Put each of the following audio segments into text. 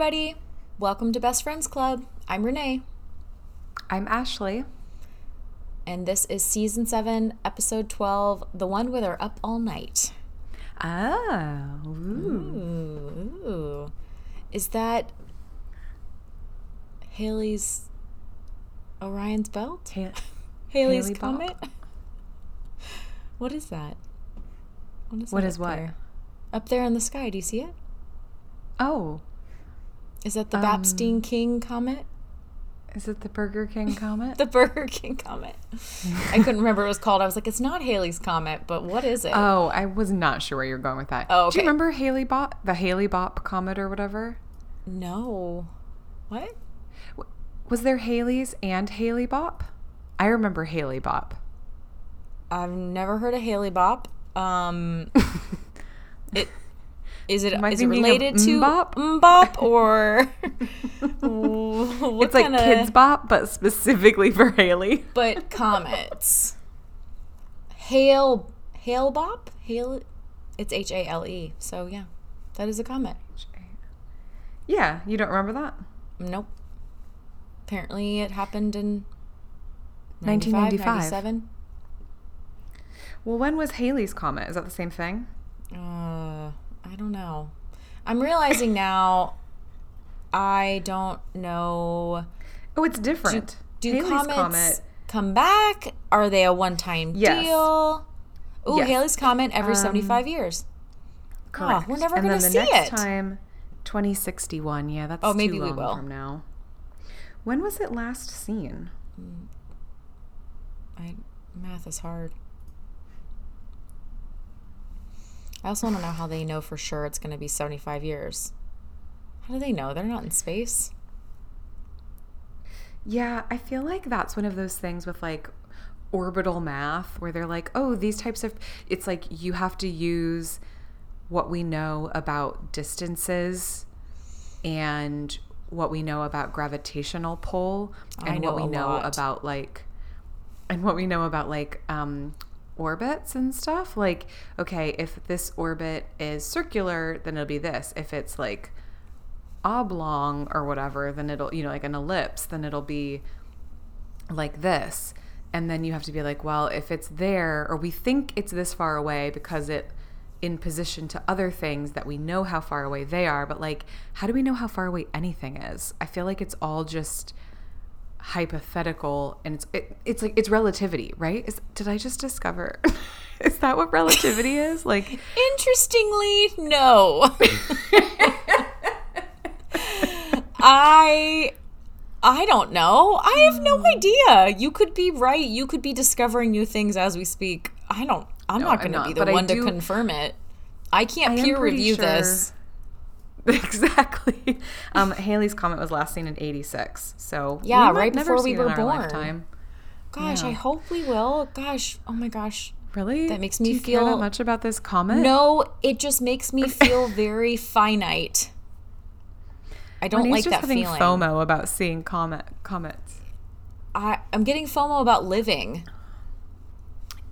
everybody. Welcome to Best Friends Club. I'm Renee, I'm Ashley. and this is season seven, episode 12, the one where they're up all night. Oh. Ooh. Ooh. Is that Haley's Orion's belt? Ha- Haley's Haley comet? what is that? What is, What is up what? there? Up there in the sky, do you see it? oh. Is that the Um, Bapstein King comet? Is it the Burger King comet? The Burger King comet. I couldn't remember what it was called. I was like, it's not Halley's comet, but what is it? oh, I was not sure where you're going with that. Oh, Do you remember Haley Bop, the Haley Bop comet or whatever? no. What? Was there Halley's and Haley Bop? I remember Haley Bop. I've never heard of Haley Bop. Um, it is it is it related to MMMBop? bop or what it's like kinda- Kidz Bop, but specifically for Haley. but comets. Hail Hail Bop Hail. It's H A L E. So yeah, that is a comet. Yeah, you don't remember that? Nope. Apparently, it happened in 95, 1995. 97. Well, when was Halley's comet? Is that the same thing? Uh, I don't know. I'm realizing now. I don't know. Oh, it's different. Do Halley's comets comet. come back? Are they a one-time Yes. deal? Ooh, Yes. Halley's comet every Um, 75 years. Correct. we're never then see the next it. time, 2061. Yeah, that's Oh, maybe too we will. from now. When was it last seen? I math is hard. I also want to know how they know for sure it's going to be 75 years. How do they know? They're not in space. Yeah, I feel like that's one of those things with like orbital math where they're like, oh, these types of. It's like you have to use what we know about distances and what we know about gravitational pull and what we know lot. about like and what we know about like um orbits and stuff like okay if this orbit is circular then it'll be this. If it's like oblong or whatever then it'll you know like an ellipse then it'll be like this. And then you have to be like well if it's there or we think it's this far away because it in position to other things that we know how far away they are but like how do we know how far away anything is? I feel like it's all just hypothetical and it's it, it's like it's relativity right is did i just discover is that what relativity is like Interestingly, no. I I don't know. I have no hmm. idea. You could be right. You could be discovering new things as we speak. I don't I'm No, not going to be the one to confirm it. I can't I peer review sure- this. exactly um halley's comet was last seen in 86 so Yeah, might right before we were born. lifetime. Gosh, I hope we will. Gosh, oh my gosh. really That makes Do me feel- that much about this comet No, it just makes me feel very finite. I don't Renee's like just that having feeling. FOMO about seeing comet comets. I, I'm getting FOMO about living.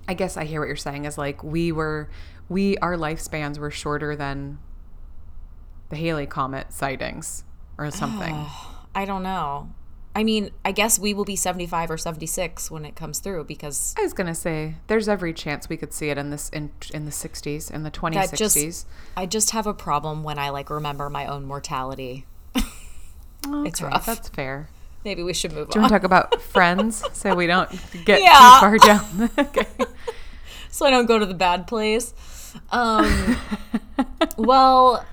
I guess I hear what you're saying is like we were we our lifespans were shorter than the Halley comet sightings or something. I don't know. I mean, I guess we will be 75 or 76 when it comes through because I was gonna say there's every chance we could see it in this in in the 60s in the 2060s. just I just have a problem when I like remember my own mortality. it's Okay, rough. That's fair. Maybe we should move Do you want to talk about friends so we don't get Yeah. too far down? okay. so I don't go to the bad place. Um, well,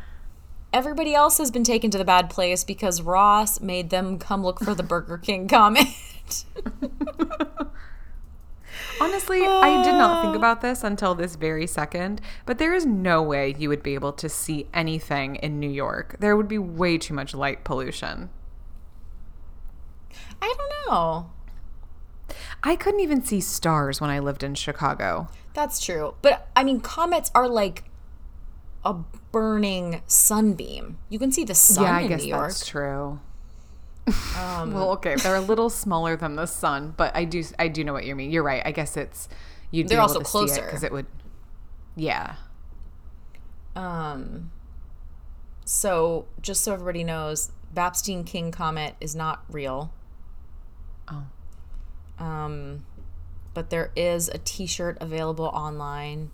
everybody else has been taken to the bad place because Ross made them come look for the Burger King comment. Honestly, I did not think about this until this very second, but there is no way you would be able to see anything in New York. There would be way too much light pollution. I don't know. I couldn't even see stars when I lived in Chicago. That's true. But I mean, comets are like a burning sunbeam. You can see the sun yeah, I in guess New York. that's true. Um, Well, okay, they're a little smaller than the sun, but I do I do know what you mean. You're right. I guess it's you'd They're be able also closer. it because it would. Yeah, um, so just so everybody knows, Bapstein King comet is not real. Oh. Um, but there is a T-shirt available online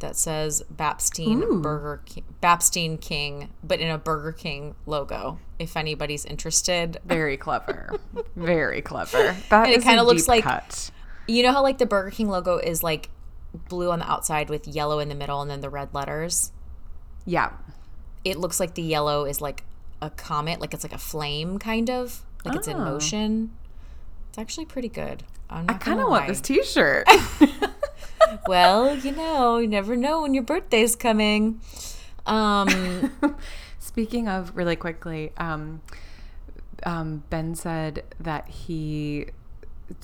that says Bapstein Ooh. Burger King, Bapstein King, but in a Burger King logo. If anybody's interested, Very clever. Very clever. That And it a kinda looks like- cut. you know how like the Burger King logo is like blue on the outside with yellow in the middle and then the red letters. Yeah. It looks like the yellow is like a comet, like it's like a flame kind of, like it's in Oh. motion. It's actually pretty good. I'm not I kind of want this T-shirt. well, you know, you never know when your birthday's coming. Um, Speaking of, really quickly, um, um, Ben said that he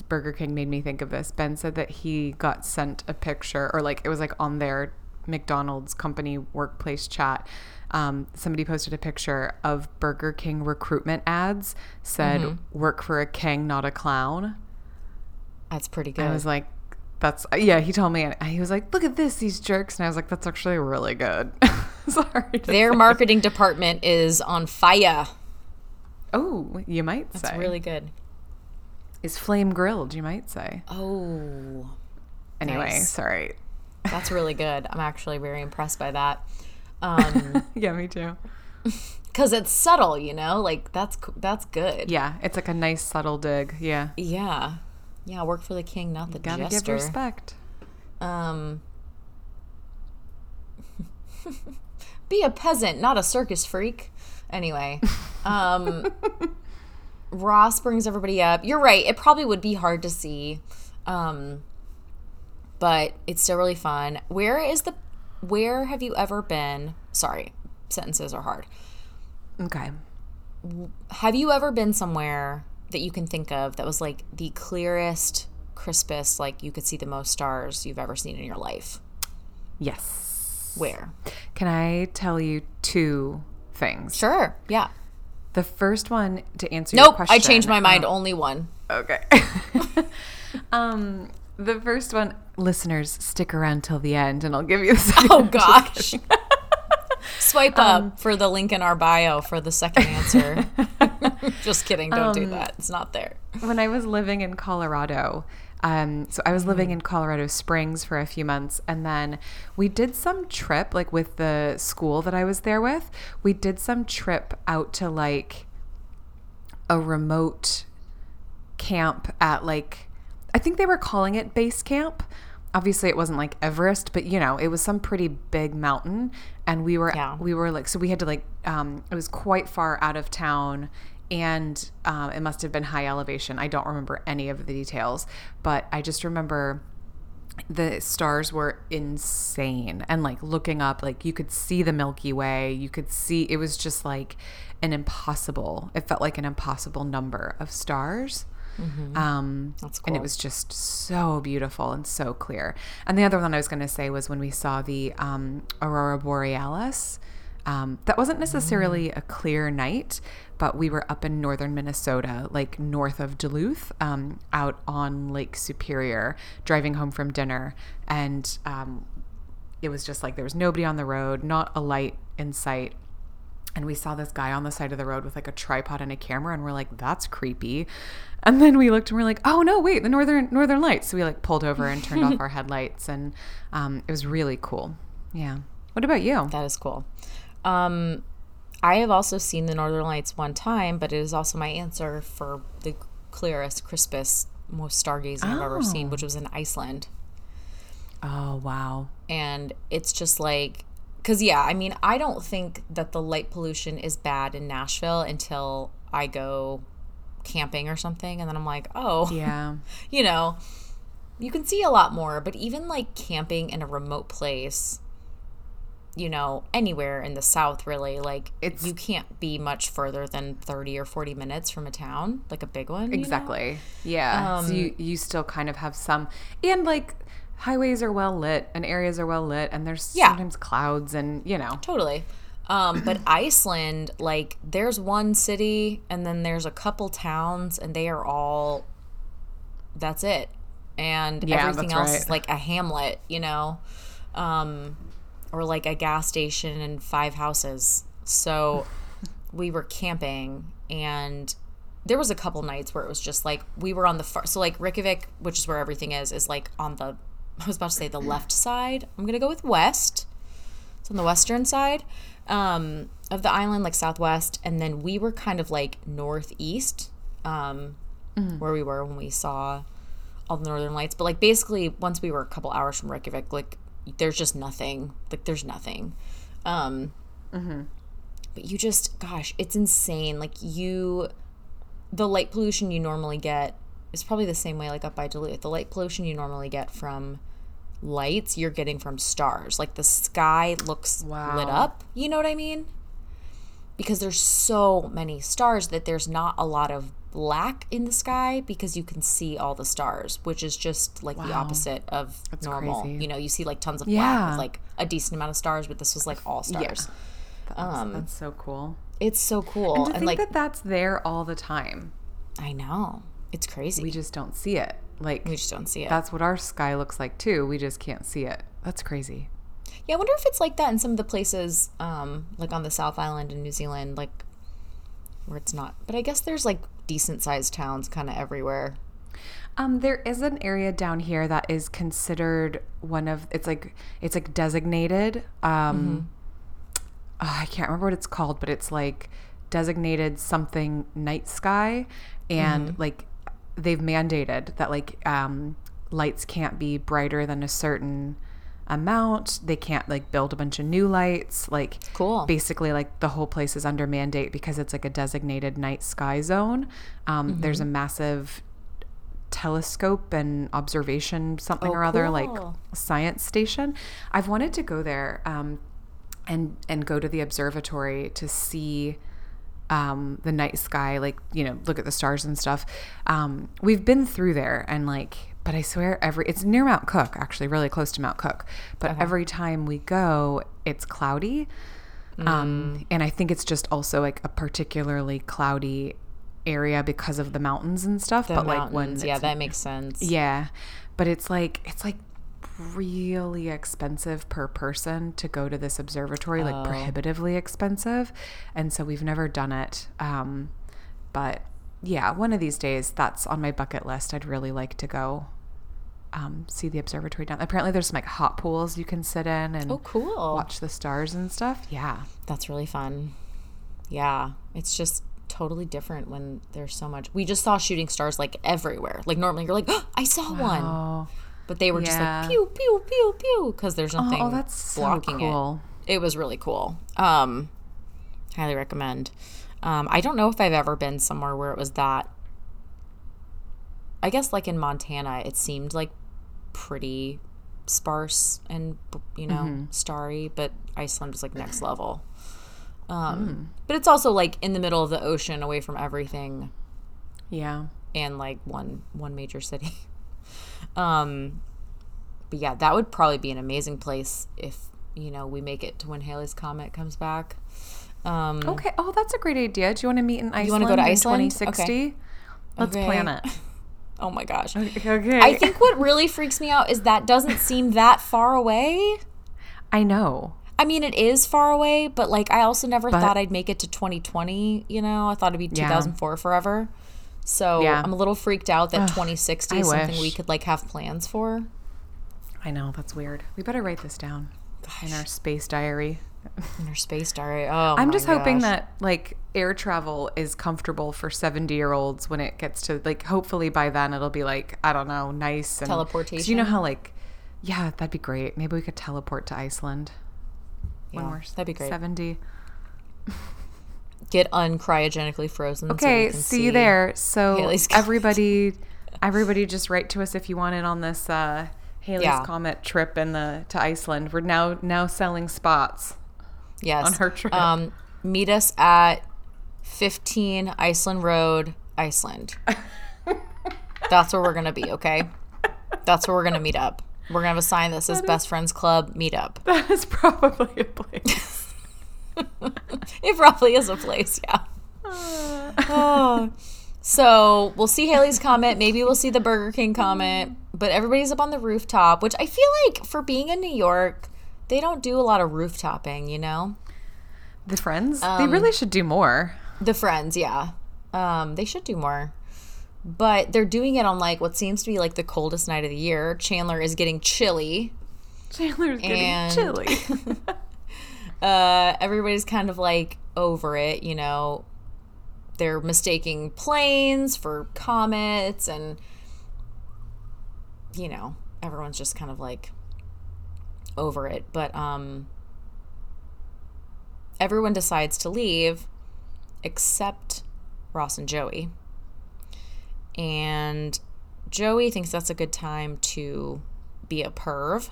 Burger King made me think of this. Ben said that he got sent a picture, or like it was like on their McDonald's company workplace chat. Um, somebody posted a picture of Burger King recruitment ads. Said Mm-hmm. "Work for a king, not a clown." that's pretty good. I was like, "That's yeah." He told me, and he was like, "Look at this, these jerks," and I was like, "That's actually really good." Sorry. Their say. marketing department is on fire. Oh, you might It's say. really good. is flame grilled, you might say. Oh, Anyway, Nice. sorry. that's really good. I'm actually very impressed by that. Um, Yeah, me too. cuz it's subtle, you know? Like that's that's good. Yeah, it's like a nice subtle dig. Yeah. Yeah. Yeah, work for the king, not the Gotta jester. give respect. Um Be a peasant, not a circus freak. Anyway, um Ross brings everybody up. You're right. It probably would be hard to see. Um but it's still really fun. Where is the where have you ever been? Sorry, sentences are hard. Okay. Have you ever been somewhere that you can think of that was like the clearest, crispest, like you could see the most stars you've ever seen in your life? Yes. Where? Can I tell you two things? Sure. Yeah. The first one to answer your Nope. question. I changed my mind. um, Only one. Okay. um, the first one, listeners, stick around till the end, and I'll give you the second. Oh gosh. Swipe Um, up for the link in our bio for the second answer. Just kidding. Don't Um, do that. It's not there. when I was living in Colorado, um, so I was living in Colorado Springs for a few months, and then we did some trip, like with the school that I was there with. We did some trip out to like a remote camp at like, I think they were calling it base camp. Obviously, it wasn't like Everest, but you know, it was some pretty big mountain, and we were Yeah. we were like, so we had to like, um, it was quite far out of town, and um, it must have been high elevation. I don't remember any of the details, but I just remember the stars were insane and like looking up like you could see the milky way. You could see it was just like an impossible it felt like an impossible number of stars. Um That's and it was just so beautiful and so clear. And the other one i was going to say was when we saw the um aurora borealis. Um, that wasn't necessarily a clear night, but we were up in northern Minnesota, like north of Duluth, um, out on Lake Superior, driving home from dinner. And um, it was just like there was nobody on the road, not a light in sight. And we saw this guy on the side of the road with like a tripod and a camera, and we're like, "That's creepy." And then we looked and we're like, "Oh no, wait, the northern Northern Lights!" So we like pulled over and turned off our headlights, and um, it was really cool. Yeah. What about you? That is cool. Um, I have also seen the Northern Lights one time, but it is also my answer for the clearest, crispest, most stargazing I've ever seen, Oh. which was in Iceland. Oh wow. and it's just like because yeah i mean i don't think that the light pollution is bad in nashville until i go camping or something and then i'm like oh Yeah. you know you can see a lot more but even like camping in a remote place you know anywhere in the south really like It's- you can't be much further than 30 or 40 minutes from a town like a big one you know? Exactly. Yeah. so Um, you you still kind of have some and like highways are well lit and areas are well lit and there's Yeah. sometimes clouds and you know. Totally. Um, but Iceland, like, there's one city and then there's a couple towns, and they are all. That's it, and Yeah, everything else right. is like a hamlet, you know, um, or like a gas station and five houses. So we were camping and there was a couple nights where it was just like we were on the far so like Reykjavik, which is where everything is, is like on the I was about to say the left side. I'm gonna go with west. It's on the western side um, of the island, like southwest, and then we were kind of like northeast, um, where we were when we saw all the northern lights. But like basically, once we were a couple hours from Reykjavik, like there's just nothing. Like there's nothing. Um, But you just, gosh, it's insane. Like you, the light pollution you normally get is probably the same way like up by Duluth. The light pollution you normally get from lights, you're getting from stars. Like the sky looks lit up. You know what I mean? Because there's so many stars that there's not a lot of black in the sky because you can see all the stars, which is just like the opposite of normal. crazy. You know, you see like tons of black with like a decent amount of stars, but this was like all stars. That's, that's so cool. It's so cool. And to And, think like that that's there all the time. I know. It's crazy. We We, just don't see it. Like we just don't see it. that's what our sky looks like too. We just can't see it. That's crazy. Yeah, I wonder if it's like that in some of the places, um, like on the South Island in New Zealand, like where it's not. But I guess there's like decent sized towns kind of everywhere. Um, there is an area down here that is considered one of it's like it's like designated. Um, oh, I can't remember what it's called, but it's like designated something night sky, and like they've mandated that like um, lights can't be brighter than a certain amount. They can't like build a bunch of new lights. Like Cool. basically like the whole place is under mandate because it's like a designated night sky zone. Um, There's a massive telescope and observation something Oh, or other like science station. I've wanted to go there um, and and go to the observatory to see um, the night sky, like you know, look at the stars and stuff. Um, we've been through there and like, but I swear every it's near Mount Cook, actually, really close to Mount Cook. But every time we go, it's cloudy, um, and I think it's just also like a particularly cloudy area because of the mountains and stuff. The but like when yeah, that makes sense. yeah, but it's like it's like really expensive per person to go to this observatory, like Oh. prohibitively expensive, and so we've never done it. Um, but yeah, one of these days, that's on my bucket list. I'd really like to go um, see the observatory down. Apparently, there's some like hot pools you can sit in and Oh, cool. watch the stars and stuff. Yeah, That's really fun. Yeah, it's just totally different when there's so much. We just saw shooting stars like everywhere. Like normally you're like, oh, I saw one, oh, but they were just like pew pew pew pew because there's nothing oh, that's so blocking cool. it. It was really cool. Um, highly recommend. Um, I don't know if I've ever been somewhere where it was that. I guess like in Montana, it seemed like pretty sparse and you know Mm-hmm. starry, but Iceland was like next level. Um, Mm. But it's also like in the middle of the ocean, away from everything, Yeah. and like one one major city. um, but yeah, that would probably be an amazing place if you know we make it to when Halley's comet comes back. Um, Okay. Oh, that's a great idea. Do you want to meet in Iceland? You wanna go to Iceland? 2060? Let's Okay. plan it. Oh my gosh. Okay. I think what really freaks me out is that doesn't seem that far away. I know. I mean, it is far away, but like I also never But- thought I'd make it to 2020. You know, I thought it'd be Yeah. 2004 forever. So Yeah. I'm a little freaked out that 2060 I is something we could like have plans for. I know. That's weird. We better write this down in our space diary. Space diary. Oh, I'm just hoping gosh. that like air travel is comfortable for 70 year olds when it gets to like hopefully by then it'll be like I don't know nice and 'cause You know how like yeah that'd be great. Maybe we could teleport to Iceland when Yeah, we're that'd be great. 70. get uncryogenically frozen. so we Okay, can see you there. So Halley's everybody, everybody, just write to us if you want in on this uh, Halley's Yeah. Comet trip in the to Iceland. We're now now selling spots. Yes. on her trip. Um, meet us at 15 Iceland Road, Iceland. That's where we're gonna be. Okay, that's where we're gonna meet up. We're gonna have a sign that says "Best Friends Club Meetup." That is probably a place. It probably is a place. Yeah. Oh. So we'll see Halley's comment. Maybe we'll see the Burger King comment. But everybody's up on the rooftop, which I feel like for being in New York, they don't do a lot of rooftoping. You know. The friends? they Um, really should do more. The friends, yeah. Um, they should do more. But they're doing it on like what seems to be like the coldest night of the year. Chandler is getting chilly. Chandler's getting chilly. Uh, everybody's kind of like over it, you know. They're mistaking planes for comets and you know, everyone's just kind of like over it. But um everyone decides to leave except Ross and Joey. And Joey thinks that's a good time to be a perv.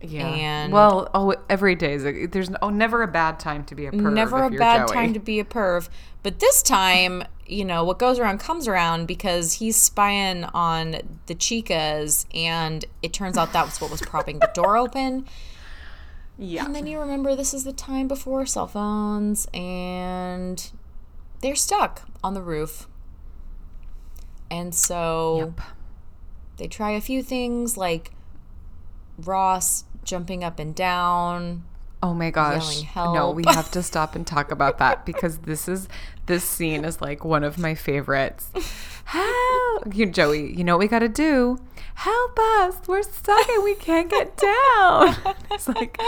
yeah. And- well, oh, every day is a, there's oh, never a bad time to be a perv. Never a bad Joey. time to be a perv. But this time, you know, what goes around comes around because he's spying on the chicas, and it turns out that was what was propping the door open. Yeah. And then you remember this is the time before cell phones, and they're stuck on the roof. And so Yep. they try a few things like Ross jumping up and down. Oh my gosh. No, we have to stop and talk about that because this is this scene is like one of my favorites. Help you Joey, you know what we gotta do? Help us. We're stuck and we can't get down. It's like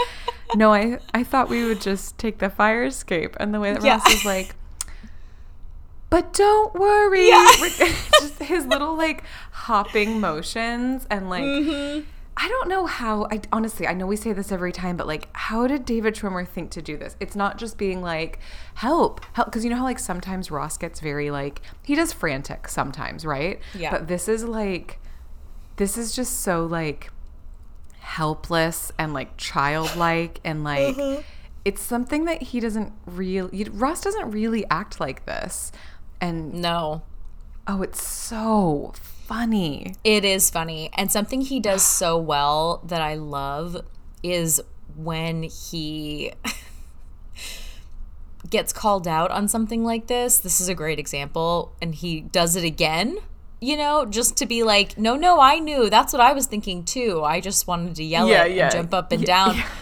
no, I I thought we would just take the fire escape. And the way that Yeah. Ross is like but don't worry. Yeah. just his little like hopping motions and like Mm-hmm. I don't know how. I honestly, I know we say this every time, but like, how did David Schwimmer think to do this? It's not just being like, help, help, because you know how like sometimes Ross gets very like he does frantic sometimes, right? Yeah. But this is like, this is just so like helpless and like childlike and like Mm-hmm. it's something that he doesn't really. Ross doesn't really act like this, and No. oh, it's so funny. It is funny. And something he does so well that I love is when he gets called out on something like this. This is a great example. And he does it again, you know, just to be like, no, no, I knew. That's what I was thinking too. I just wanted to yell Yeah, it yeah. and jump up and down.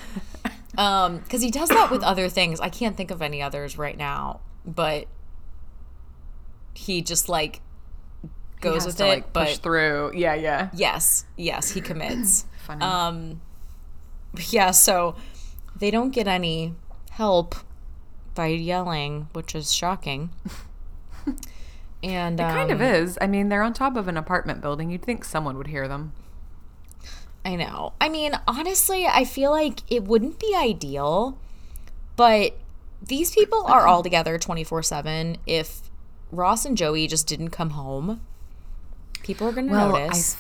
Um, because he does that with other things. I can't think of any others right now, but he just like goes with to, it. like, but push through. Yeah, yeah. Yes, yes, he commits. Funny. um, yeah, so they don't get any help by yelling, which is shocking. And It kind of um, is. I mean, they're on top of an apartment building. You'd think someone would hear them. I know. I mean, honestly, I feel like it wouldn't be ideal, but these people are all together 24 7. If Ross and Joey just didn't come home, people are going to Well, I, notice.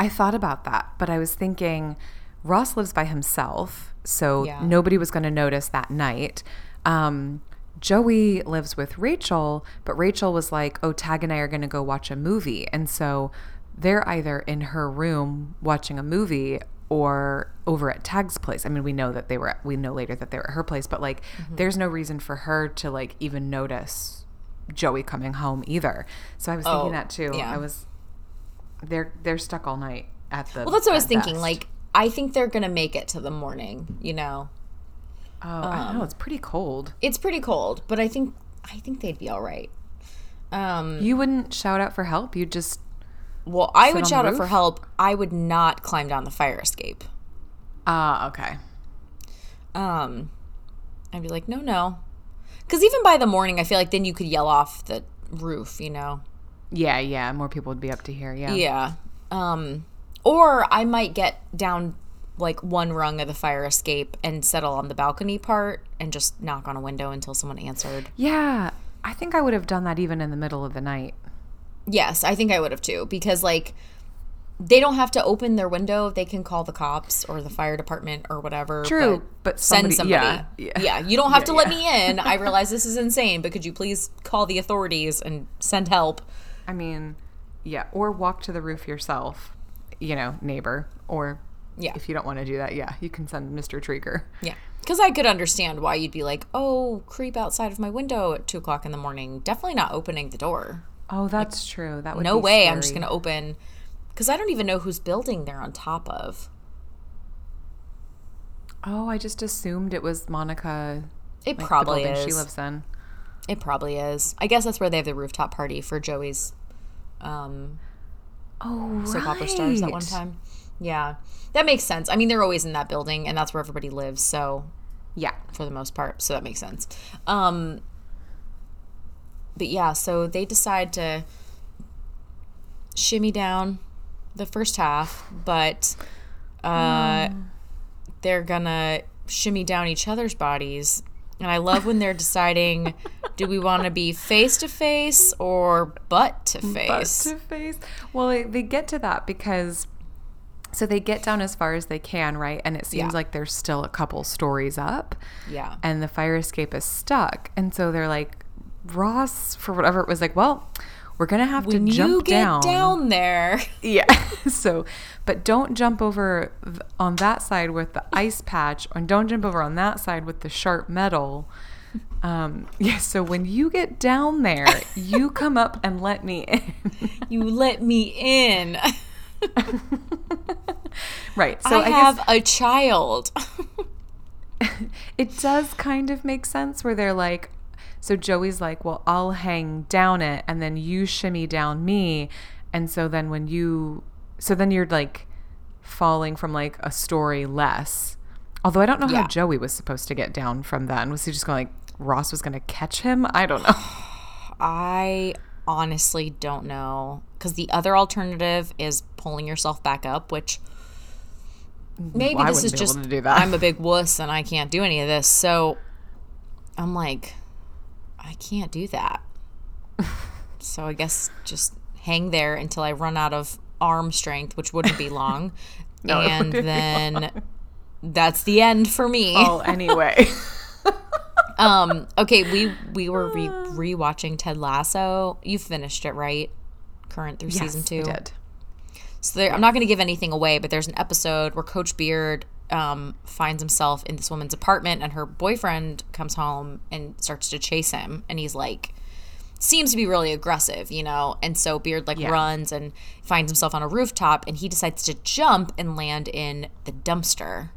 I thought about that, but I was thinking Ross lives by himself, so Yeah. nobody was going to notice that night. Um, Joey lives with Rachel, but Rachel was like, "Oh, Tag and I are going to go watch a movie," and so they're either in her room watching a movie or over at Tag's place. I mean, we know that they were. At, we know later that they were at her place, but like, Mm-hmm. there's no reason for her to like even notice Joey coming home either. So I was thinking Oh, that too. yeah. I was they're they're stuck all night at the well, that's what I was thinking. best. Like, I think they're going to make it to the morning, you know? oh i um, know it's pretty cold It's pretty cold, but I think I think they'd be all right. Um, you wouldn't shout out for help you'd just well, I would shout out for help. I would not climb down the fire escape. ah okay Um, I'd be like, no, no, because even by the morning, I feel like then you could yell off the roof, you know? Yeah yeah more people would be up to here yeah Yeah. Um, or I might get down like one rung of the fire escape and settle on the balcony part and just knock on a window until someone answered. yeah i think i would have done that even in the middle of the night Yes, I think I would have too because like they don't have to open their window. They can call the cops or the fire department or whatever. True, but send somebody- somebody. yeah, Yeah, yeah. you don't have Yeah, to let me in. I realize this is insane, but could you please call the authorities and send help? I mean yeah or walk to the roof yourself you know neighbor or Yeah. if you don't want to do that yeah you can send mr treeger Yeah. Because I could understand why you'd be like, oh, creep outside of my window at two o'clock in the morning. Definitely not opening the door. oh that's true that would No way I'm just going to open. Because I don't even know whose building they're on top of. oh i just assumed it was monica It Like, probably the building is. she lives in. It probably is. I guess that's where they have the rooftop party for Joey's um, Oh, soap opera stars that one time. Yeah, that makes sense. I mean, they're always in that building, and that's where everybody lives. So Yeah. for the most part, so that makes sense. Um, but yeah, so they decide to shimmy down the first half, but uh, they're gonna shimmy down each other's bodies. And I love when they're deciding do we want to be face to face or butt to face? Butt to face. Well, they, they get to that because so they get down as far as they can, right? And it seems Yeah. like there's still a couple stories up. Yeah. and the fire escape is stuck. And so they're like, Ross, for whatever it was, like, well, we're gonna have When to jump you get down. down there, Yeah. so, but don't jump over on that side with the ice patch, and don't jump over on that side with the sharp metal. Um, yeah. So when you get down there, you come up and let me in. you let me in. right. So I, I, have guess a child. it does kind of make sense where they're like, so Joey's like, well, I'll hang down it and then you shimmy down me. And so then when you, so then you're like falling from like a story less. Although I don't know Yeah. how Joey was supposed to get down from then. Was he just going like, Ross was going to catch him? I don't know. I honestly don't know because the other alternative is pulling yourself back up, which maybe Well, this is wouldn't be able just to do that. I'm a big wuss and I can't do any of this. So I'm like, I can't do that. so I guess just hang there until I run out of arm strength, which wouldn't be long, No, and then that's the end for me. Oh, anyway. Um. Okay. We we were re rewatching Ted Lasso. You finished it, right? Current through season Yes, two. I did. So there, I'm not going to give anything away, but there's an episode where Coach Beard um, finds himself in this woman's apartment, and her boyfriend comes home and starts to chase him, and he's like, seems to be really aggressive, you know. And so Beard like Yeah. runs and finds himself on a rooftop, and he decides to jump and land in the dumpster.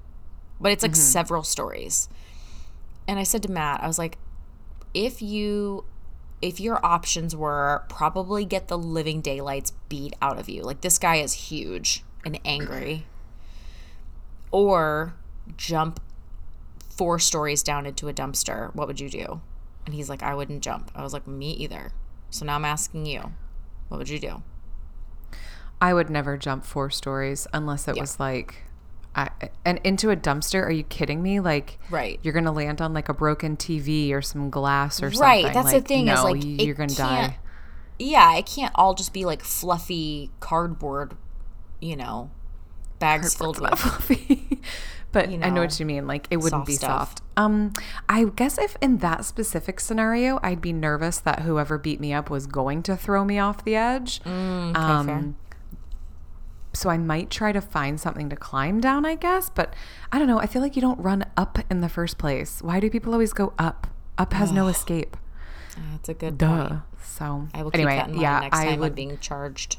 But it's like several stories. And I said to Matt, I was like, if you if your options were probably get the living daylights beat out of you like this guy is huge and angry or jump four stories down into a dumpster what would you do and he's like i wouldn't jump i was like me either so now i'm asking you what would you do I would never jump four stories unless it Yeah. was like, I, and into a dumpster. Are you kidding me? Like, Right. You're gonna land on like a broken TV or some glass or Right, something. Right. That's the Like, thing is, like, you're gonna die. yeah it can't all just be like fluffy cardboard you know bags filled with Fluffy. but You I know know, what you mean. Like it wouldn't soft be stuff. soft. Um, I guess if in that specific scenario, I'd be nervous that whoever beat me up was going to throw me off the edge. Mm, okay, um, so I might try to find something to climb down, I guess. But I don't know. I feel like you don't run up in the first place. Why do people always go up? Up has no escape. that's a good Duh. point So i will anyway, keep that in mind yeah, next I time would. i'm being charged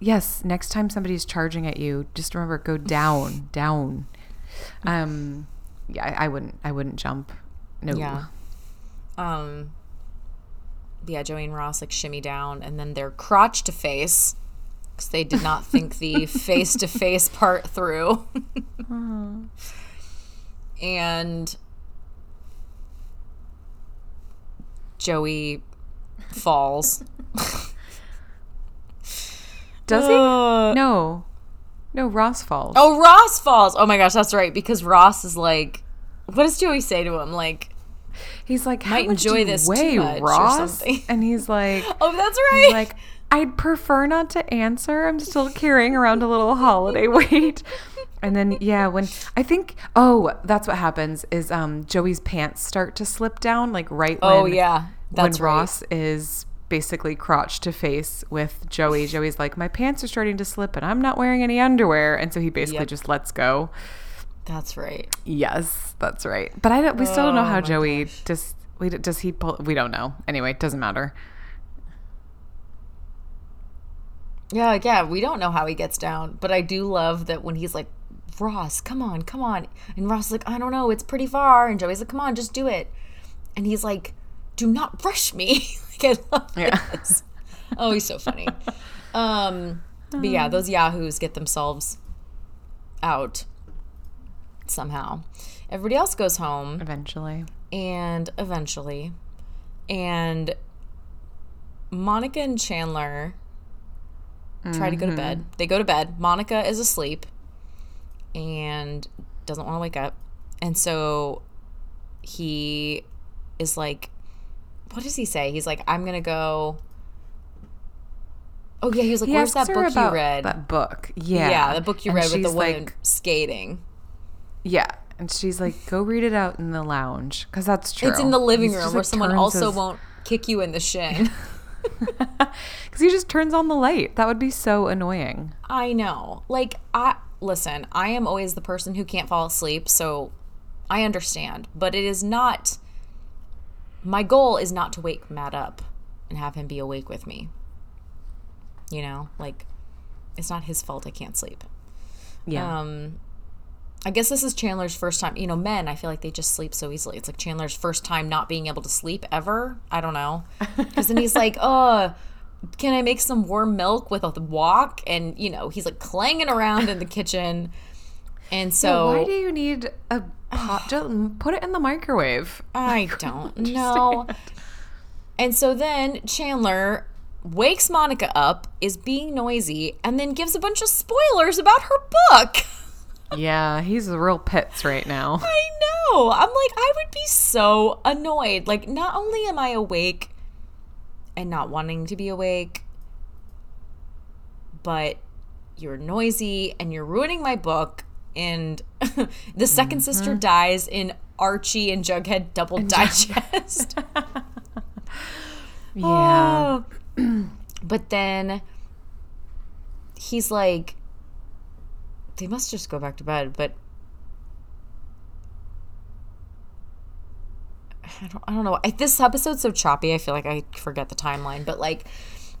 yes, next time somebody's charging at you, just remember go down, down. Um, yeah, I, I wouldn't. I wouldn't jump. No. Yeah. Um. Yeah, Joey and Ross like shimmy down, and then they're crotch to face because they did not think the face to face part through. and Joey falls. Does he? Uh, No. No, Ross falls. Oh, Ross falls. Oh my gosh, that's right. Because Ross is like, what does Joey say to him? Like, He's like, Might How much enjoy do you this way, Ross? And he's like, oh, that's right. like, I'd prefer not to answer. I'm still carrying around a little holiday weight. And then yeah, when I think oh, that's what happens is um Joey's pants start to slip down like right when oh yeah, that's when right. Ross is basically crotch to face with Joey. Joey's like, My pants are starting to slip and I'm not wearing any underwear and so he basically Yep. just lets go. That's right. Yes, that's right. But I don't, we still don't know Oh how Joey does. We, does he pull? We don't know. Anyway, it doesn't matter. Yeah, yeah, we don't know how he gets down, but I do love that when he's like, Ross, come on, come on. And Ross is like, I don't know, it's pretty far. And Joey's like, come on, just do it. And he's like, do not rush me. love Yeah. this. oh, he's so funny. Um, but yeah, those yahoos get themselves out somehow. Everybody else goes home Eventually. and eventually and monica and chandler try to go to bed they go to bed monica is asleep and doesn't want to wake up and so he is like what does he say he's like i'm gonna go oh yeah he was like He where's that book you read That book. Yeah. yeah the book you And read with the woman like, skating yeah. And she's like, go read it out in the lounge. Because that's true. it's in the living room just, where like, someone also his- won't kick you in the shin Because he just turns on the light. That would be so annoying. I know. Like I listen, I am always the person who can't fall asleep, so I understand, but it is not my goal is not to wake Matt up and have him be awake with me. You know, like it's not his fault I can't sleep. Yeah. Um I guess this is Chandler's first time. You know, men, I feel like they just sleep so easily. It's like Chandler's first time not being able to sleep ever. I don't know. Because then he's like, oh, can I make some warm milk with a walk? And, you know, he's like clanging around in the kitchen. And so Why do you need a pot? Just put it in the microwave. I don't know. And so then Chandler wakes Monica up, is being noisy, and then gives a bunch of spoilers about her book. Yeah, he's a real pits right now. I know. I'm like, I would be so annoyed. Like, not only am I awake and not wanting to be awake, but you're noisy and you're ruining my book. And the 2nd sister dies in Archie and Jughead Double Digest. Yeah. but then he's like, they must just go back to bed. But I don't, I don't know. I, this episode's so choppy. I feel like I forget the timeline. But like,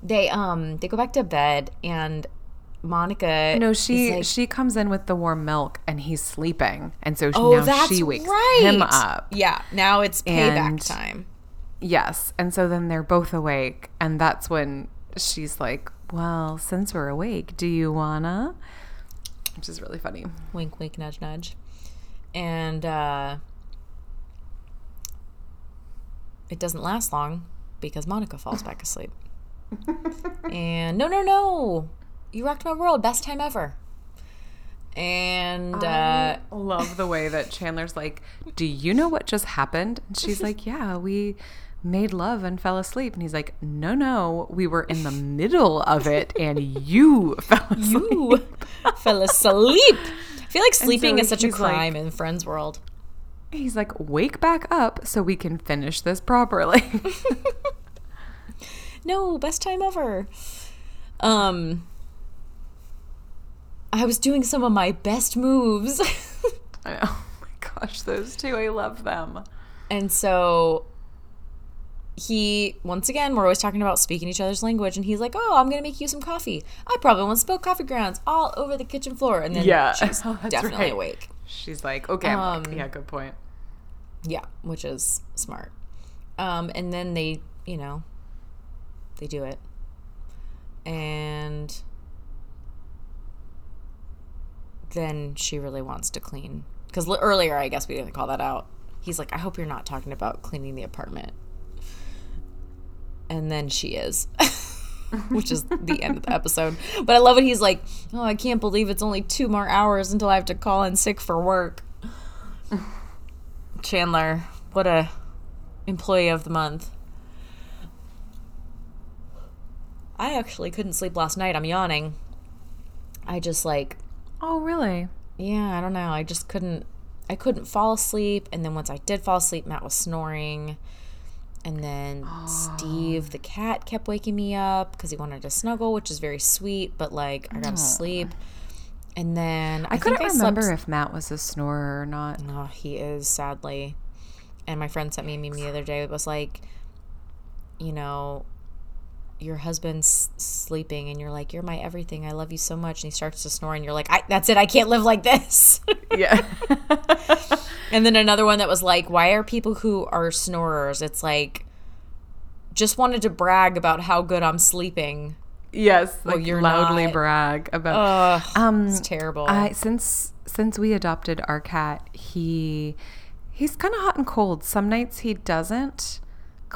they um they go back to bed and Monica. No, she like, she comes in with the warm milk and he's sleeping, and so oh, now that's she wakes right. him up. Yeah, now it's payback And- time. Yes, and so then they're both awake, and that's when she's like, "Well, since we're awake, do you wanna?" Which is really funny. wink wink nudge nudge and uh it doesn't last long because monica falls back asleep and no no no you rocked my world best time ever and uh I love the way that Chandler's like, "Do you know what just happened?" And she's like, "Yeah, we made love and fell asleep." And he's like, "No, no, we were in the middle of it, and you fell asleep." you fell asleep i feel like sleeping so is such a he's like- crime in friends world He's like, "Wake back up so we can finish this properly." no best time ever um i was doing some of my best moves I know. Oh my gosh, those two, I love them. And so he, once again, we're always talking about speaking each other's language. And he's like, Oh, I'm going to make you some coffee. I probably want spilled coffee grounds all over the kitchen floor. And then Yeah. she's Oh, definitely right. awake. She's like, "Okay. Um, yeah, good point." Yeah, which is smart. Um, and then they, you know, they do it. And then she really wants to clean. Because l- earlier, I guess we didn't call that out. He's like, I hope you're not talking about cleaning the apartment. And then she is, which is the end of the episode. But I love it. He's like, Oh, I can't believe it's only two more hours until I have to call in sick for work. Chandler, what a employee of the month. I actually couldn't sleep last night. I'm yawning. I just like, Oh, really? yeah, I don't know. I just couldn't I couldn't fall asleep and then once I did fall asleep, Matt was snoring. And then Steve the cat kept waking me up cuz he wanted to snuggle, which is very sweet, but like I got to sleep. And then I, I couldn't think I remember slept if Matt was a snorer or not. Oh, he is sadly. And my friend sent me a meme the other day. It was like, you know, your husband's sleeping and you're like, You're my everything. I love you so much. And he starts to snore and you're like, I, That's it. I can't live like this. Yeah. and then another one that was like, Why are people who are snorers? It's like, just wanted to brag about how good I'm sleeping. yes. Like you're loudly not. brag about. Ugh, um, it's terrible. I since since we adopted our cat, he he's kind of hot and cold. Some nights he doesn't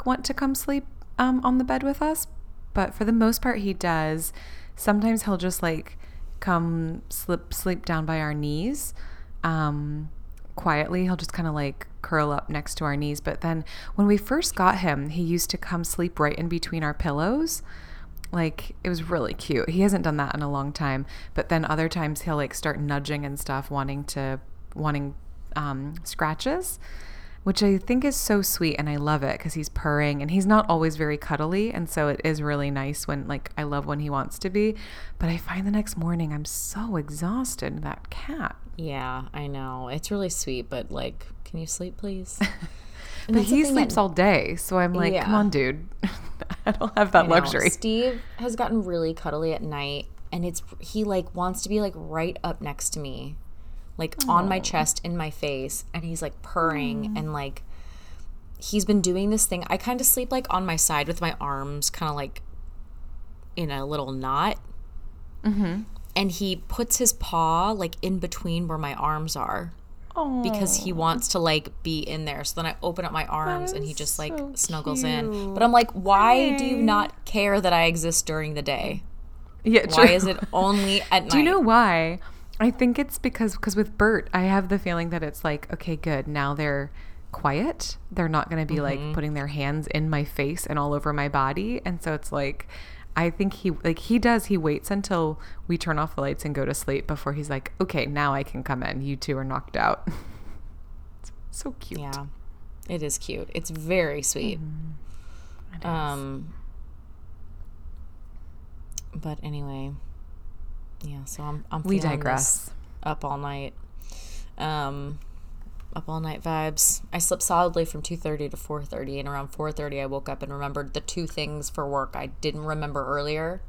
want to come sleep um, on the bed with us, but for the most part he does. Sometimes he'll just like come slip sleep down by our knees. Um, quietly, he'll just kind of like curl up next to our knees. But then when we first got him, he used to come sleep right in between our pillows like it was really cute. He hasn't done that in a long time, but then other times he'll like start nudging and stuff, wanting to wanting um, scratches, which I think is so sweet, and I love it because he's purring and he's not always very cuddly, and so it is really nice when like I love when he wants to be, but I find the next morning I'm so exhausted. That cat, yeah, I know. It's really sweet, but like, can you sleep, please? But he sleeps that- all day, so I'm like, come on, dude, I don't have that luxury. Steve has gotten really cuddly at night, and it's he like wants to be like right up next to me, like on my chest, in my face, and he's like purring and like he's been doing this thing. I kind of sleep like on my side with my arms kind of like in a little knot, Mm-hmm. and he puts his paw like in between where my arms are. because he wants to like be in there. So then I open up my arms and he just like so snuggles in. But I'm like, why do you not care that I exist during the day? Yeah, Why is it only at night? Do you know why? I think it's because because with Bert, I have the feeling that it's like, okay, good. Now they're quiet. They're not going to be Mm-hmm. like putting their hands in my face and all over my body. And so it's like I think he like he does he waits until we turn off the lights and go to sleep before he's like, "Okay, now I can come in. You two are knocked out." It's so cute. Yeah, it is cute. It's very sweet. Mm-hmm. It. Um, but anyway, yeah. So I'm I'm we feeling digress. up all night. Um, up all night vibes. I slept solidly from two thirty to four thirty, and around four thirty, I woke up and remembered the two things for work I didn't remember earlier.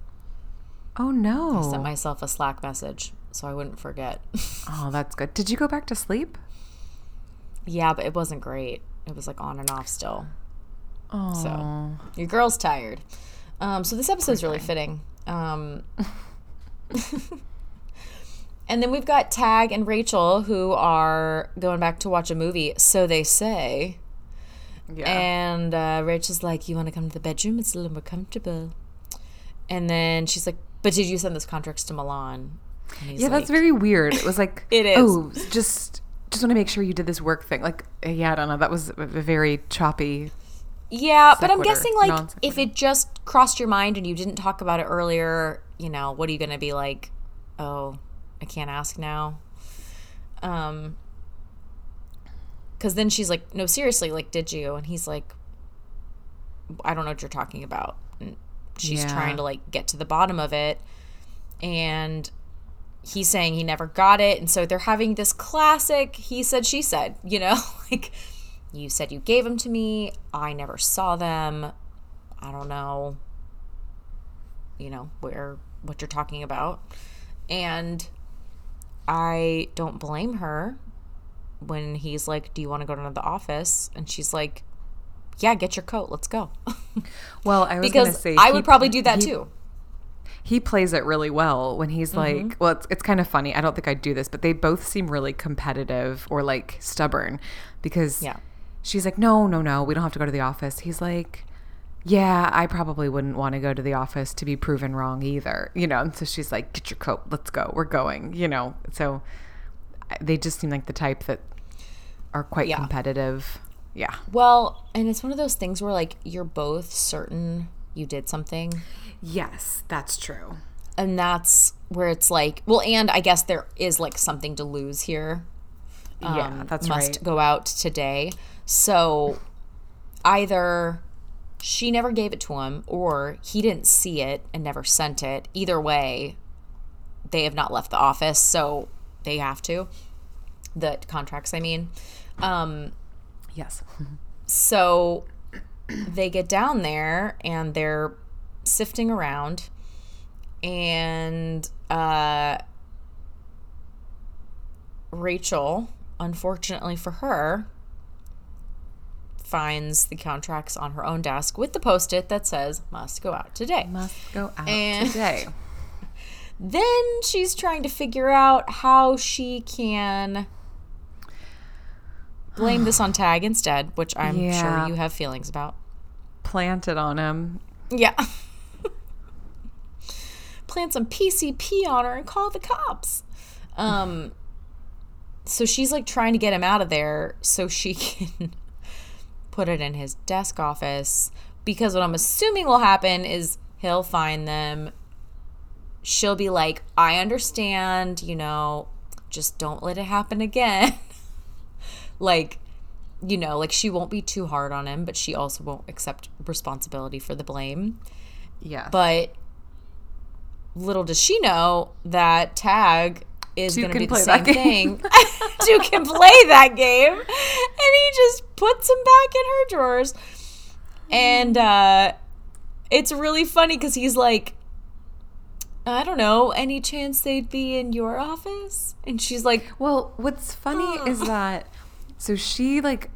Oh no. I sent myself a Slack message so I wouldn't forget. oh, that's good. Did you go back to sleep? yeah, but it wasn't great. It was like on and off still. Oh. Your girl's tired. Um, so this episode's really fitting. Um, and then we've got Tag and Rachel who are going back to watch a movie, so they say. Yeah. And uh, Rachel's like, "You want to come to the bedroom? It's a little more comfortable." And then she's like, "But did you send those contracts to Milan?" Yeah, that's very weird. It was like, It is. Oh, just just want to make sure you did this work thing. Like, yeah, I don't know. That was a a very choppy. Yeah, but I'm guessing like if it just crossed your mind and you didn't talk about it earlier, you know, what are you going to be like? Oh, I can't ask now. Um cuz then she's like, "No, seriously, like did you?" And he's like, "I don't know what you're talking about." And she's Yeah. trying to like get to the bottom of it and he's saying he never got it and so they're having this classic he said she said you know like you said you gave them to me i never saw them i don't know you know where what you're talking about and i don't blame her when he's like do you want to go to the office and she's like yeah get your coat let's go Well, I was going to because say i he- would probably do that he- too He plays it really well when he's Mm-hmm. like, well, it's, it's kind of funny. I don't think I'd do this, but they both seem really competitive or like stubborn because Yeah. she's like, no, no, no, we don't have to go to the office. He's like, yeah, I probably wouldn't want to go to the office to be proven wrong either, you know. And so she's like, get your coat, let's go, we're going, you know. So they just seem like the type that are quite Yeah. competitive. Yeah. Well, and it's one of those things where like you're both certain you did something. Yes, that's true. And that's where it's like, well, and I guess there is like something to lose here. yeah, um, that's must right. go out today. So either she never gave it to him or he didn't see it and never sent it. Either way, they have not left the office, so they have to. The contracts, I mean. Um, Yes. so they get down there and they're sifting around and uh, Rachel, unfortunately for her, finds the contracts on her own desk with the post it that says must go out today. Must go out And- today. Then she's trying to figure out how she can blame this on Tag instead, which I'm Yeah. sure you have feelings about. Plant it on him. Yeah. Plant some PCP on her and call the cops. Um so she's like trying to get him out of there so she can put it in his desk office because what I'm assuming will happen is he'll find them she'll be like, "I understand, you know, just don't let it happen again." like you know, like she won't be too hard on him, but she also won't accept responsibility for the blame. Yeah. But little does she know that Tag is going to be the same thing. Two can play that game, and he just puts them back in her drawers. And uh, it's really funny because he's like, I don't know, any chance they'd be in your office? And she's like, Well, what's funny is that so she like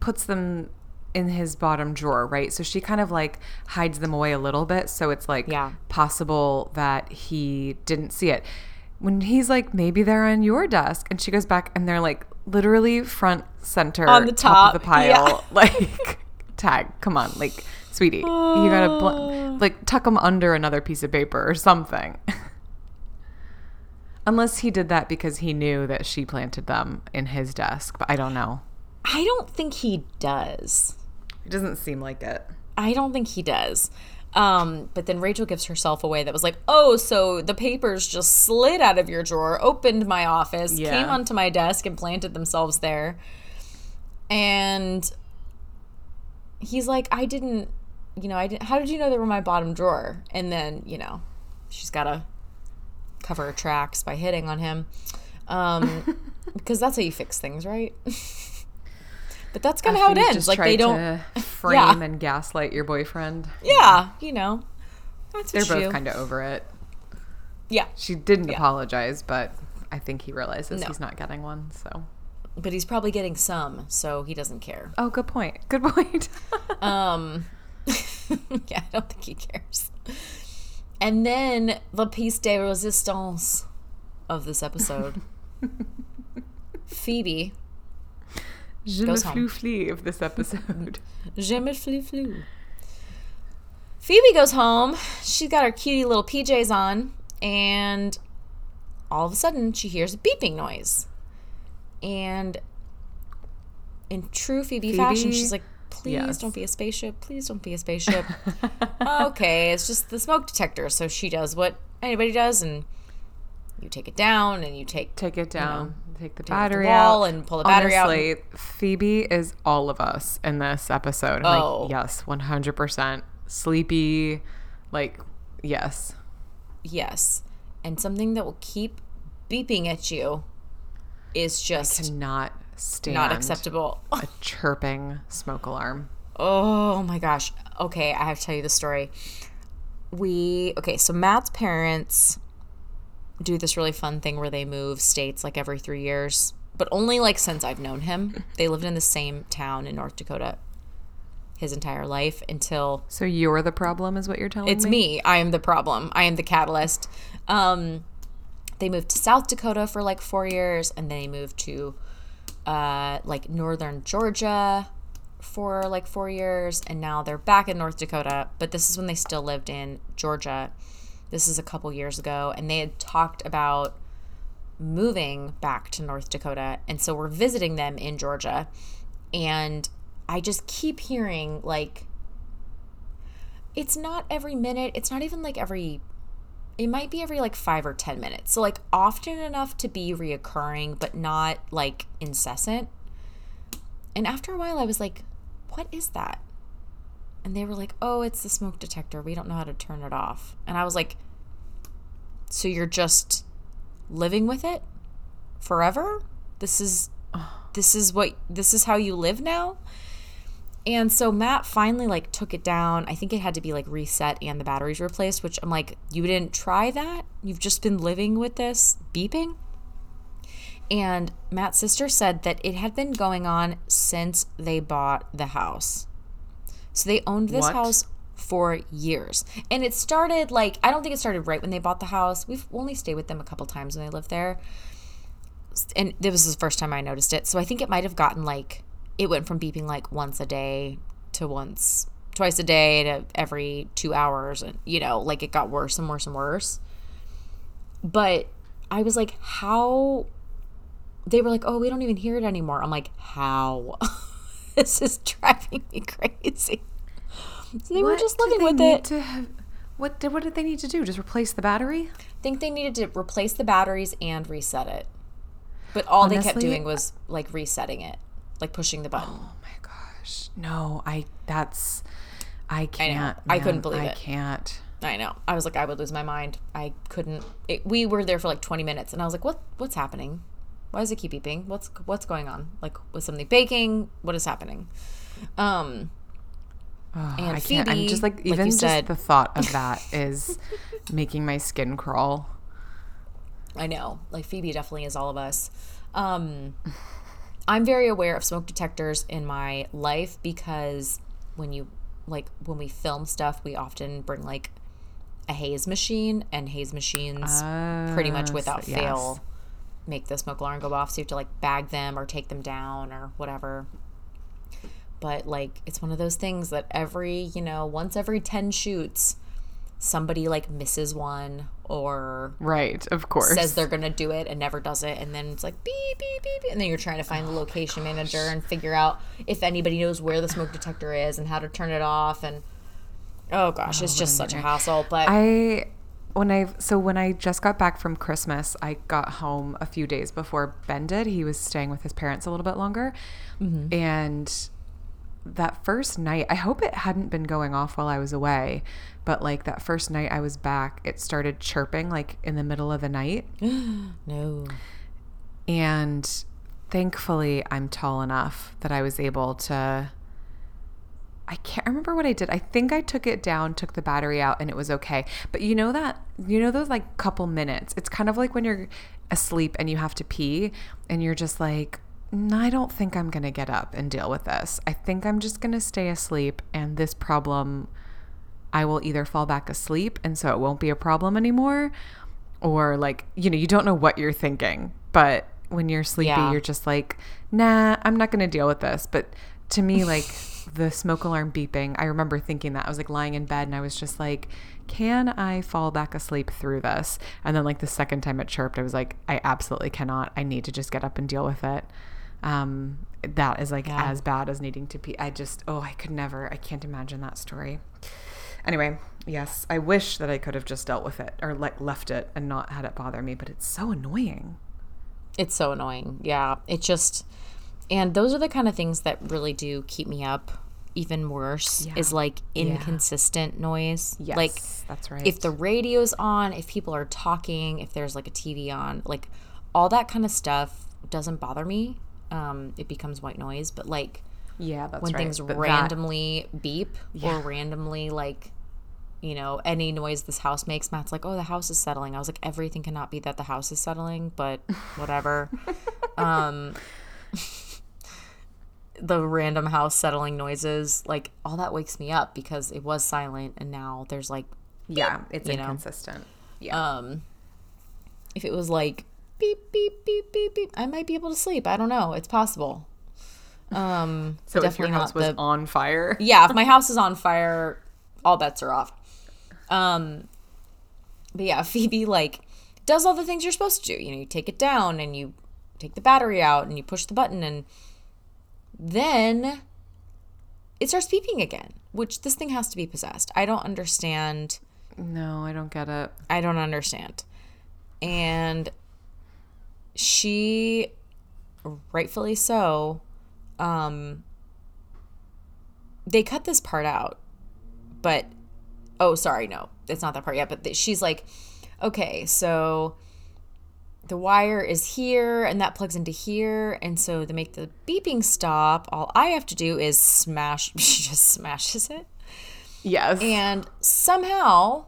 puts them in his bottom drawer, right? So she kind of like hides them away a little bit so it's like Yeah. possible that he didn't see it. When he's like maybe they're on your desk and she goes back and they're like literally front center On the top, of the pile yeah. like tag come on like sweetie you got to bl- ah. like tuck them under another piece of paper or something Unless he did that because he knew that she planted them in his desk, but I don't know. I don't think he does. It doesn't seem like it. I don't think he does. Um, but then Rachel gives herself away that was like, oh, so the papers just slid out of your drawer, opened my office, Yeah. came onto my desk, and planted themselves there. And he's like, I didn't, you know, I didn't, how did you know they were my bottom drawer? And then, you know, she's got to cover her tracks by hitting on him. Um, because that's how you fix things, right? but that's kind of how it ends. Like they don't, to frame Yeah. and gaslight your boyfriend. yeah, you know, that's They're both kind of over it. Yeah, She didn't Yeah. apologize, but I think he realizes No. he's not getting one. So, but he's probably getting some, so he doesn't care. oh, good point. Good point. Um, yeah, I don't think he cares. And then the piece de resistance of this episode, Phoebe, Je me home. flu of this episode. je me flu flu. Phoebe goes home. She's got her cutie little PJs on, and all of a sudden she hears a beeping noise. And in true Phoebe, fashion, she's like, "Please Yes. don't be a spaceship. Please don't be a spaceship." okay, it's just the smoke detector. So she does what anybody does, and you take it down, and you take Take it down. take the take the battery wall out. and pull the battery out. Honestly, Phoebe is all of us in this episode. I'm Oh. like, yes, 100%. Sleepy. Like, yes. Yes, and something that will keep beeping at you is just Cannot stand not acceptable. a chirping smoke alarm. Oh my gosh. Okay, I have to tell you the story. We okay, so Matt's parents do this really fun thing where they move states like every 3 years, but only like since I've known him. They lived in the same town in North Dakota his entire life until So you're the problem, is what you're telling it's me? It's me. I am the problem. I am the catalyst. Um, they moved to South Dakota for like four years, and then they moved to uh, like northern Georgia for like four years, and now they're back in North Dakota. But this is when they still lived in Georgia. This is a couple years ago, and they had talked about moving back to North Dakota, and so we're visiting them in Georgia, and I just keep hearing like it's not every minute. It's not even like every. It might be every like five or ten minutes. So like often enough to be reoccurring, but not like incessant. And after a while, I was like, "What is that?" And they were like, "Oh, it's the smoke detector. We don't know how to turn it off." And I was like, "So you're just living with it forever? This is this is what this is how you live now?" And so Matt finally like took it down. I think it had to be like reset and the batteries replaced, which I'm like, you didn't try that? You've just been living with this beeping? And Matt's sister said that it had been going on since they bought the house. So they owned this What? house for years. And it started like, I don't think it started right when they bought the house. We've only stayed with them a couple times when they lived there. And this was the first time I noticed it. So I think it might have gotten like, it went from beeping like once a day to once, twice a day to every two hours. And, you know, like it got worse and worse and worse. But I was like, how? They were like, oh, we don't even hear it anymore. I'm like, how? this is driving me crazy. So they were just living with it. To have, what did what did they need to do? Just replace the battery? I think they needed to replace the batteries and reset it. But all they kept doing was like resetting it, like pushing the button. Oh my gosh. No, I that's I can't. I couldn't believe I it. I can't. I know. I was like, I would lose my mind. I couldn't. It, we were there for like 20 minutes, and I was like, what? What's happening? Why does it keep beeping? What's what's going on? Like, was something baking? What is happening? Um, Oh, And I can't. I'm just like like even you just said- the thought of that is making my skin crawl. I know. Like Phoebe definitely is all of us. Um, I'm very aware of smoke detectors in my life because when you like when we film stuff, we often bring like a haze machine, and haze machines pretty much without yes. fail make the smoke alarm go off. So you have to like bag them or take them down or whatever. But like it's one of those things that every, you know, once every 10 shoots, somebody like misses one or Right, of course. says they're gonna do it and never does it, and then it's like beep beep beep, beep and then you're trying to Oh find the oh location manager and figure out if anybody knows where the smoke detector is and how to turn it off, and oh gosh, it's oh, just such a hassle. But I when I so when I just got back from Christmas, I got home a few days before Ben did. He was staying with his parents a little bit longer, Mm-hmm. and that first night, I hope it hadn't been going off while I was away, but like that first night I was back, it started chirping like in the middle of the night, no, and thankfully I'm tall enough that I was able to. I can't remember what I did. I think I took it down, took the battery out, and it was okay. But you know that, you know, those like couple minutes, it's kind of like when you're asleep and you have to pee and you're just like, "Mm, I don't think I'm going to get up and deal with this. I think I'm just going to stay asleep and this problem, I will either fall back asleep and so it won't be a problem anymore, or like, you know, you don't know what you're thinking. But when you're sleepy, Yeah. you're just like, nah, I'm not going to deal with this. But to me, like the smoke alarm beeping, I remember thinking that. I was like lying in bed and I was just like, can I fall back asleep through this? And then, like, the second time it chirped, I was like, I absolutely cannot. I need to just get up and deal with it. Um, that is like Yeah. as bad as needing to pee. I just, oh, I could never, I can't imagine that story. Anyway, yes, I wish that I could have just dealt with it or like left it and not had it bother me, but it's so annoying. it's so annoying. Yeah, it just, and those are the kind of things that really do keep me up. Even worse Yeah. is like inconsistent noise. Yes, like that's right. if the radio's on, if people are talking, if there's like a TV on, like all that kind of stuff doesn't bother me. Um, it becomes white noise, but like yeah, that's when right. things But that- randomly beep Yeah. or randomly like you know any noise this house makes matt's like oh the house is settling i was like everything cannot be that the house is settling but whatever um the random house settling noises like all that wakes me up because it was silent and now there's like yeah, it's you know. inconsistent. Yeah. um if it was like beep beep beep beep beep i might be able to sleep i don't know it's possible um so if your definitely house not was the on fire, yeah, if my house is on fire, all bets are off. Um, but yeah, Phoebe like does all the things you're supposed to do. You know, you take it down and you take the battery out and you push the button and then it starts beeping again. Which this thing has to be possessed. I don't understand. no, I don't get it. I don't understand. And she rightfully so um they cut this part out. But oh, sorry, no. It's not that part yet, but she's like okay, so the wire is here and that plugs into here. And so to make the beeping stop, all I have to do is smash. She just smashes it. Yes. And somehow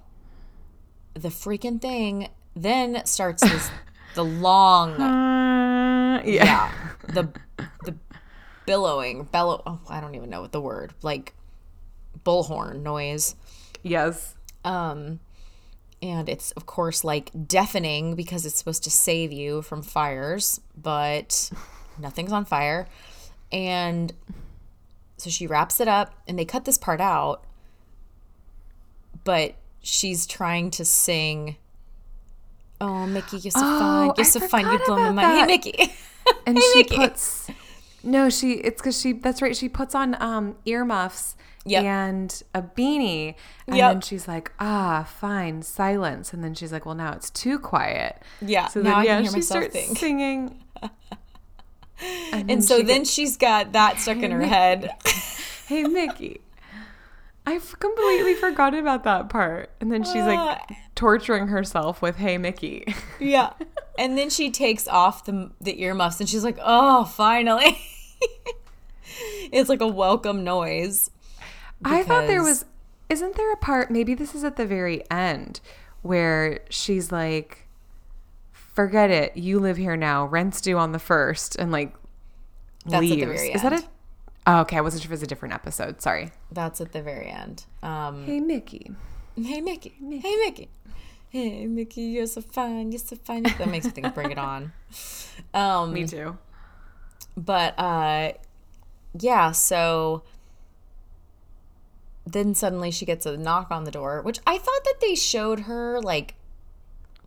the freaking thing then starts this the long Uh, yeah. yeah the the billowing bellow oh, I don't even know what the word like bullhorn noise Yes. um and it's of course like deafening because it's supposed to save you from fires but nothing's on fire. And so she wraps it up and they cut this part out but she's trying to sing oh mickey you're so Oh, fine. You're so fine. You blow my mind. Hey mickey. And Hey, she Mickey. puts No, she it's cuz she that's right, she puts on um earmuffs Yep. and a beanie and Yep. then she's like, "Ah, fine, silence." And then she's like, "Well, now it's too quiet." yeah So now then i yeah, can hear she myself starts think singing. And, and so she then gets- she's got that stuck in her head hey Mickey. I completely forgot about that part. And then she's like Uh. torturing herself with "Hey Mickey." Yeah. And then she takes off the the earmuffs and she's like, "Oh, finally." it's like a welcome noise. I thought there was isn't there a part maybe this is at the very end where she's like forget it you live here now rent's due on the first and like That's leaves is that it oh, okay i wasn't sure if it was a different episode sorry That's at the very end. Um, hey mickey hey Mickey. Hey Mickey. Hey Mickey, you're so fine. You're so fine. That makes me think of Bring It On. Um, me too but uh yeah so then suddenly she gets a knock on the door which i thought that they showed her like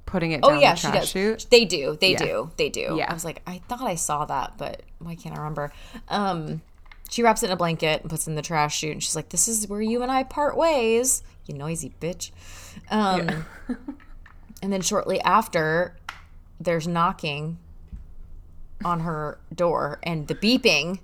putting it oh yeah the she does. chute? They do they Yeah. do they do. Yeah. i was like i thought i saw that but why can't i remember? Um she wraps it in a blanket and puts it in the trash chute and she's like this is where you and i part ways you noisy bitch. Um and then shortly after there's knocking on her door and the beeping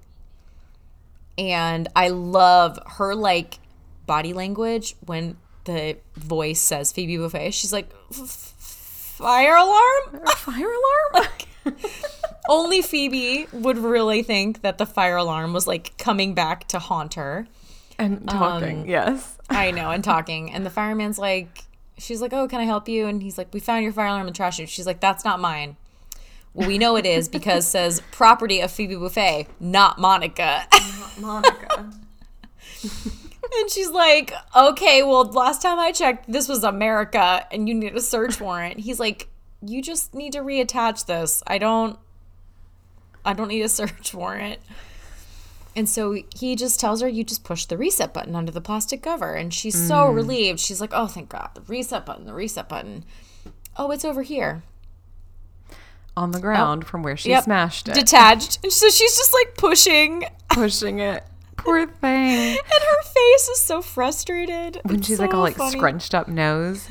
and i love her like body language when the voice says phoebe buffay she's like fire alarm fire alarm only phoebe would really think that the fire alarm was like coming back to haunt her and talking Um, yes I know, and talking. And the fireman's like, she's like, oh, can I help you? And he's like, we found your fire alarm in the trash chute. She's like, that's not mine. Well, we know it is because it says property of Phoebe Buffay, not Monica. monica and she's like, okay, well, last time I checked, this was America and you need a search warrant. He's like, you just need to reattach this. I don't, I don't need a search warrant. And so he just tells her, you just push the reset button under the plastic cover. And she's so mm. relieved. She's like, oh, thank God. The reset button, the reset button. Oh, it's over here. On the oh, ground from where she Oh. Yep. smashed it Detached. And so she's just like pushing. Pushing it poor thing And her face is so frustrated. when It's she's like so all like funny. scrunched up nose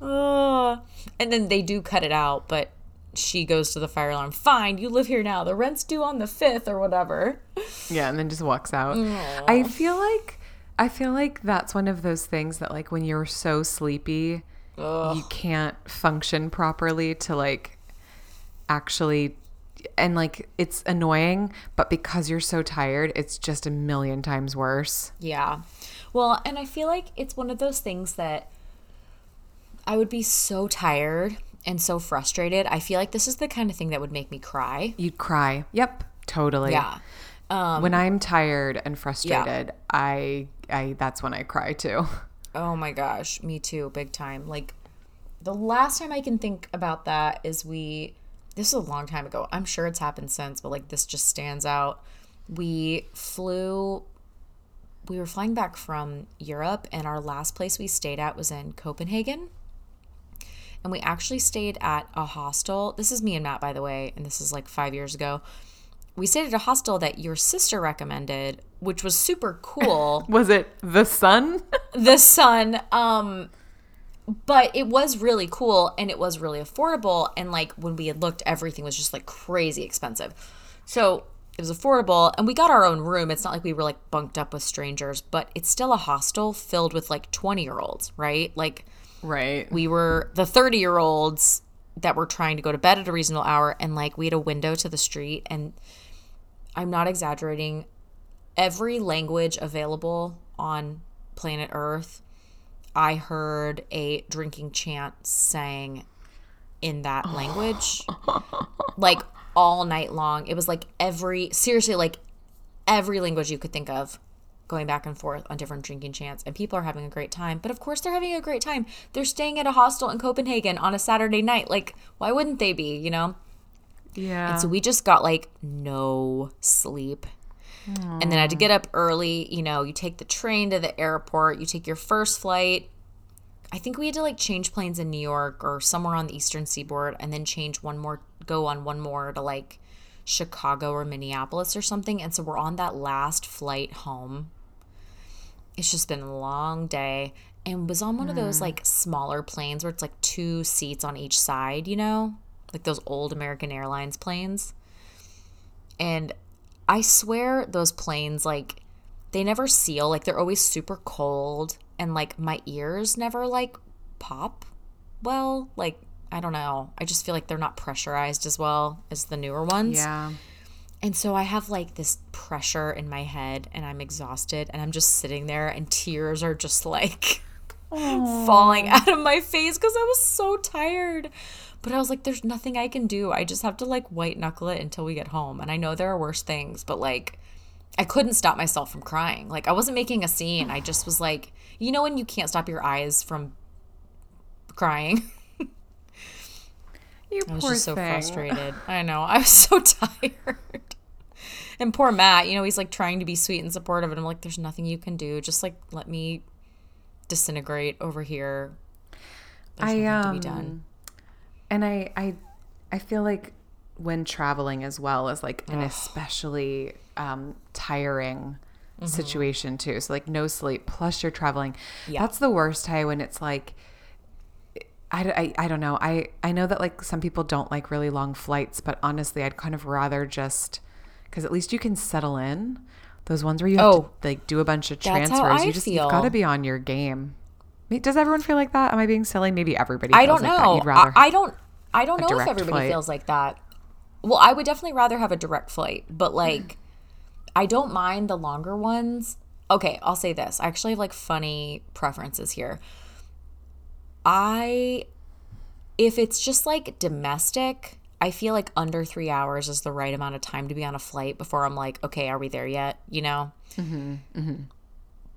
Oh. And then they do cut it out, but she goes to the fire alarm. Fine, you live here now. The rent's due on the 5th or whatever. Yeah, and then just walks out. I feel like I feel like that's one of those things that like when you're so sleepy, you can't function properly to like actually and like it's annoying, but because you're so tired, it's just a million times worse. Yeah. Well, and I feel like it's one of those things that I would be so tired and so frustrated. I feel like this is the kind of thing that would make me cry. You'd cry. Yep, totally. Yeah. Um, when I'm tired and frustrated, I I that's when I cry too. Oh my gosh, me too, big time. Like the last time I can think about that is we this is a long time ago. I'm sure it's happened since, but like this just stands out. We flew we were flying back from Europe and our last place we stayed at was in Copenhagen. And we actually stayed at a hostel. This is me and Matt by the way, and this is like 5 years ago. We stayed at a hostel that your sister recommended, which was super cool Was it the sun? the sun um but it was really cool and it was really affordable and like when we had looked everything was just like crazy expensive. So it was affordable and we got our own room. It's not like we were like bunked up with strangers but it's still a hostel filled with like 20 year olds right? Like right. we were the 30 year olds that were trying to go to bed at a reasonable hour and like we had a window to the street and I'm not exaggerating every language available on planet Earth I heard a drinking chant sang in that language like all night long. It was like every seriously like every language you could think of going back and forth on different drinking chants and people are having a great time. But of course they're having a great time. They're staying at a hostel in copenhagen on a saturday night. Like why wouldn't they be you know? Yeah. so we just got like no sleep and then i had to get up early you know you take the train to the airport you take your first flight. I think we had to like change planes in new york or somewhere on the eastern seaboard and then change one more go on one more to like chicago or minneapolis or something. And so we're on that last flight home. It's just been a long day and was on one of those hmm. like smaller planes where it's like two seats on each side you know? Like those old american airlines planes. And i swear those planes like they never seal. Like they're always super cold and like my ears never like pop well. Like i don't know. I just feel like they're not pressurized as well as the newer ones. Yeah. and so I have like this pressure in my head and I'm exhausted and I'm just sitting there and tears are just like falling out of my face because I was so tired. But I was like, there's nothing I can do. I just have to like white knuckle it until we get home. And I know there are worse things, but like I couldn't stop myself from crying. Like I wasn't making a scene. I just was like, you know, when you can't stop your eyes from crying. You I was just so thing. frustrated. I know. I was so tired. And poor Matt, you know, he's like trying to be sweet and supportive, and I'm like, there's nothing you can do. Just like let me disintegrate over here. There's I um. And I I I feel like when traveling as well is like an especially um, tiring Mm-hmm. situation too. So like no sleep plus you're traveling. Yeah. That's the worst. Hey, when it's like. I, I, I don't know. I, I know that like some people don't like really long flights, but honestly, I'd kind of rather just because at least you can settle in. Those ones where you have Oh. to like do a bunch of transfers, you just feel. you've got to be on your game. Does everyone feel like that? Am I being silly? Maybe everybody. I don't like that. know. You'd rather I, I don't. I don't know if everybody flight. feels like that. Well, I would definitely rather have a direct flight, but hmm. like, I don't mind the longer ones. Okay, I'll say this. I actually have like funny preferences here. I, if it's just like domestic, I feel like under three hours is the right amount of time to be on a flight before I'm like, okay, are we there yet? You know? Mm-hmm, mm-hmm.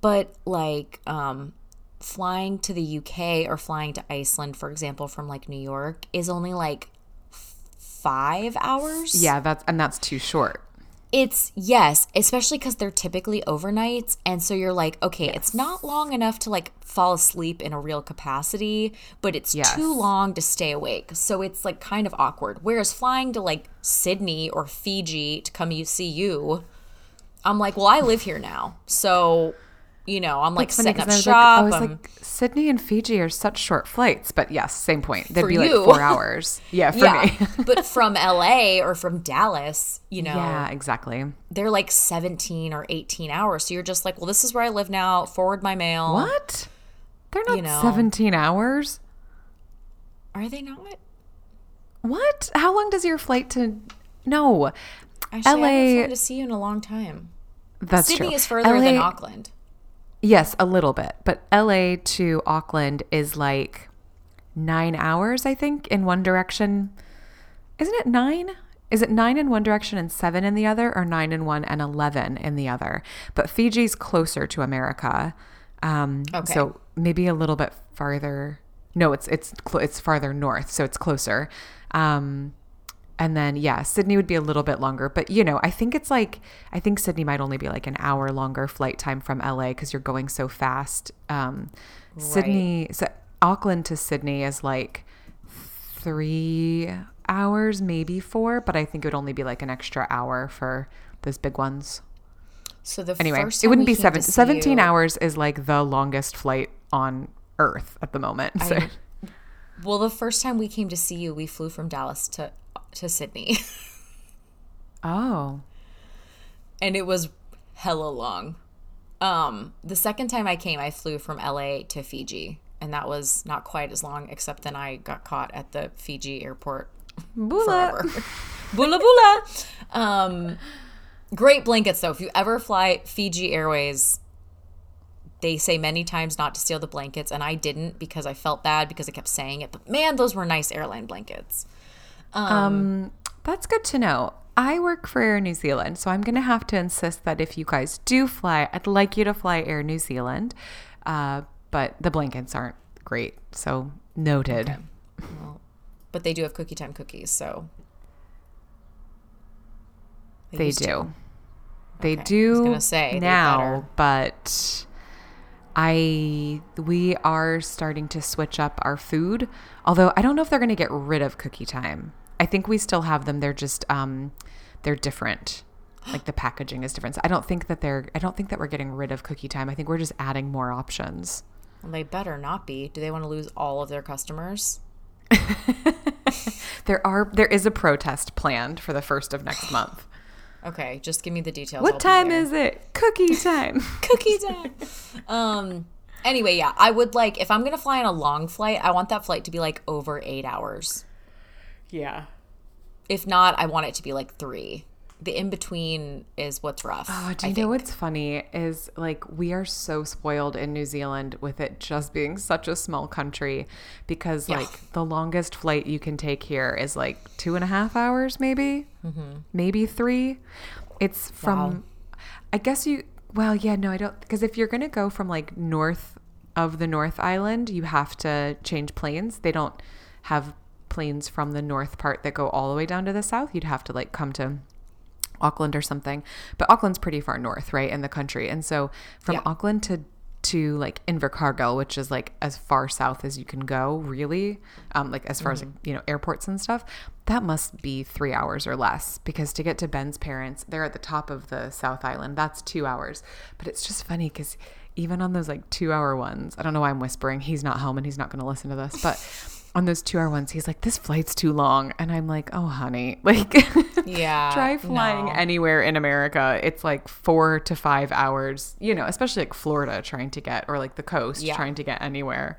But like, um, flying to the UK or flying to Iceland, for example, from like New York is only like f- five hours. Yeah, that's and that's too short. It's yes, especially because they're typically overnights. And so you're like, okay, it's not long enough to like fall asleep in a real capacity, but it's Yes. too long to stay awake. So it's like kind of awkward. Whereas flying to like Sydney or Fiji to come you see you, I'm like, well, I live here now. So, you know, I'm like setting up shop. I was like, I was like, Sydney and Fiji are such short flights, but yes, same point. They'd be like four hours. Yeah, for yeah. me. but from LA or from Dallas, you know, yeah, exactly. they're like 17 or 18 hours. So you're just like, well, this is where I live now. Forward my mail. What? They're not You know. 17 hours. Are they not? What? How long does your flight to? No, Actually, I haven't flown to see you in a long time. that's Sydney true. is further than Auckland. Yes, a little bit. But LA to Auckland is like nine hours, I think, in one direction. Isn't it nine? Is it nine in one direction and seven in the other, or nine in one and 11 in the other? But Fiji's closer to America. Um, Okay. So maybe a little bit farther. No, it's it's clo- it's farther north, so it's closer. Um, and then yeah, Sydney would be a little bit longer, but you know, I think it's like I think Sydney might only be like an hour longer flight time from LA because you're going so fast. Um, Sydney, so Auckland to Sydney is like three hours, maybe four, but I think it would only be like an extra hour for those big ones. So the Anyway, first it wouldn't be seven, 17 you- hours is like the longest flight on Earth at the moment. So. I- Well, the first time we came to see you, we flew from Dallas to to Sydney, oh, and it was hella long. Um, the second time I came, I flew from LA to Fiji, and that was not quite as long, except then I got caught at the Fiji airport Bula. forever. bula bula. Um, great blankets though. If you ever fly Fiji Airways, they say many times not to steal the blankets, and I didn't because I felt bad because I kept saying it. But man, those were nice airline blankets. Um, that's good to know. I work for Air New Zealand, so I'm going to have to insist that if you guys do fly, I'd like you to fly Air New Zealand. Uh, but the blankets aren't great, so noted. But they do have cookie time cookies, so They to. do. They Okay. I was do gonna say, now, but I we are starting to switch up our food. Although I don't know if they're going to get rid of cookie time. I think we still have them. They're just um they're different. Like the packaging is different. So I don't think that they're I don't think that we're getting rid of cookie time. I think we're just adding more options. Well, they better not be. Do they want to lose all of their customers? There are there is a protest planned for the first of next month. Okay, just give me the details. I'll What time is it? Cookie time. cookie time? um. Anyway, yeah, I would like if I'm gonna fly on a long flight, I want that flight to be like over eight hours. Yeah. If not, I want it to be like three. The in between is what's rough. Oh, do I you think. know what's funny is like we are so spoiled in New Zealand with it just being such a small country because Yeah. like the longest flight you can take here is like two and a half hours, maybe, maybe three. It's from, Mm-hmm. Wow. I guess you. Well, yeah, no, I don't because if you're gonna go from like north of the North Island, you have to change planes. They don't have planes from the north part that go all the way down to the south. You'd have to like come to Auckland or something. But Auckland's pretty far north, right, in the country. And so from Yeah. Auckland to to like Invercargill, which is like as far south as you can go, really, um, like as far as you know airports and stuff, that must be three hours or less. Because to get to Ben's parents, they're at the top of the South Island. That's two hours. But it's just funny because even on those like two hour ones, I don't know why I'm whispering. He's not home and he's not going to listen to this, but. On those two hour ones, he's like, This flight's too long. And I'm like, Oh, honey. Like, Yeah, try flying no. anywhere in America. It's like four to five hours, you know, especially like Florida trying to get, or like the coast Yeah. trying to get anywhere.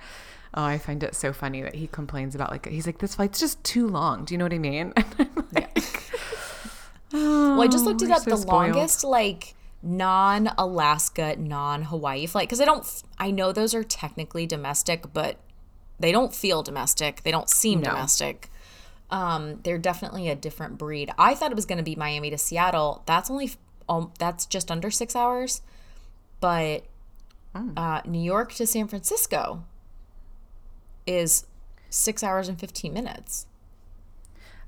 Oh, I find it so funny that he complains about like, he's like, This flight's just too long. Do you know what I mean? Like, Well, I just looked oh, it up. so the spoiled. longest like non-Alaska, non-Hawaii flight because I don't. I know those are technically domestic, but they don't feel domestic. They don't seem No. domestic. Um, they're definitely a different breed. I thought it was going to be Miami to Seattle. That's only um, that's just under six hours, but Hmm. uh, New York to San Francisco is six hours and fifteen minutes.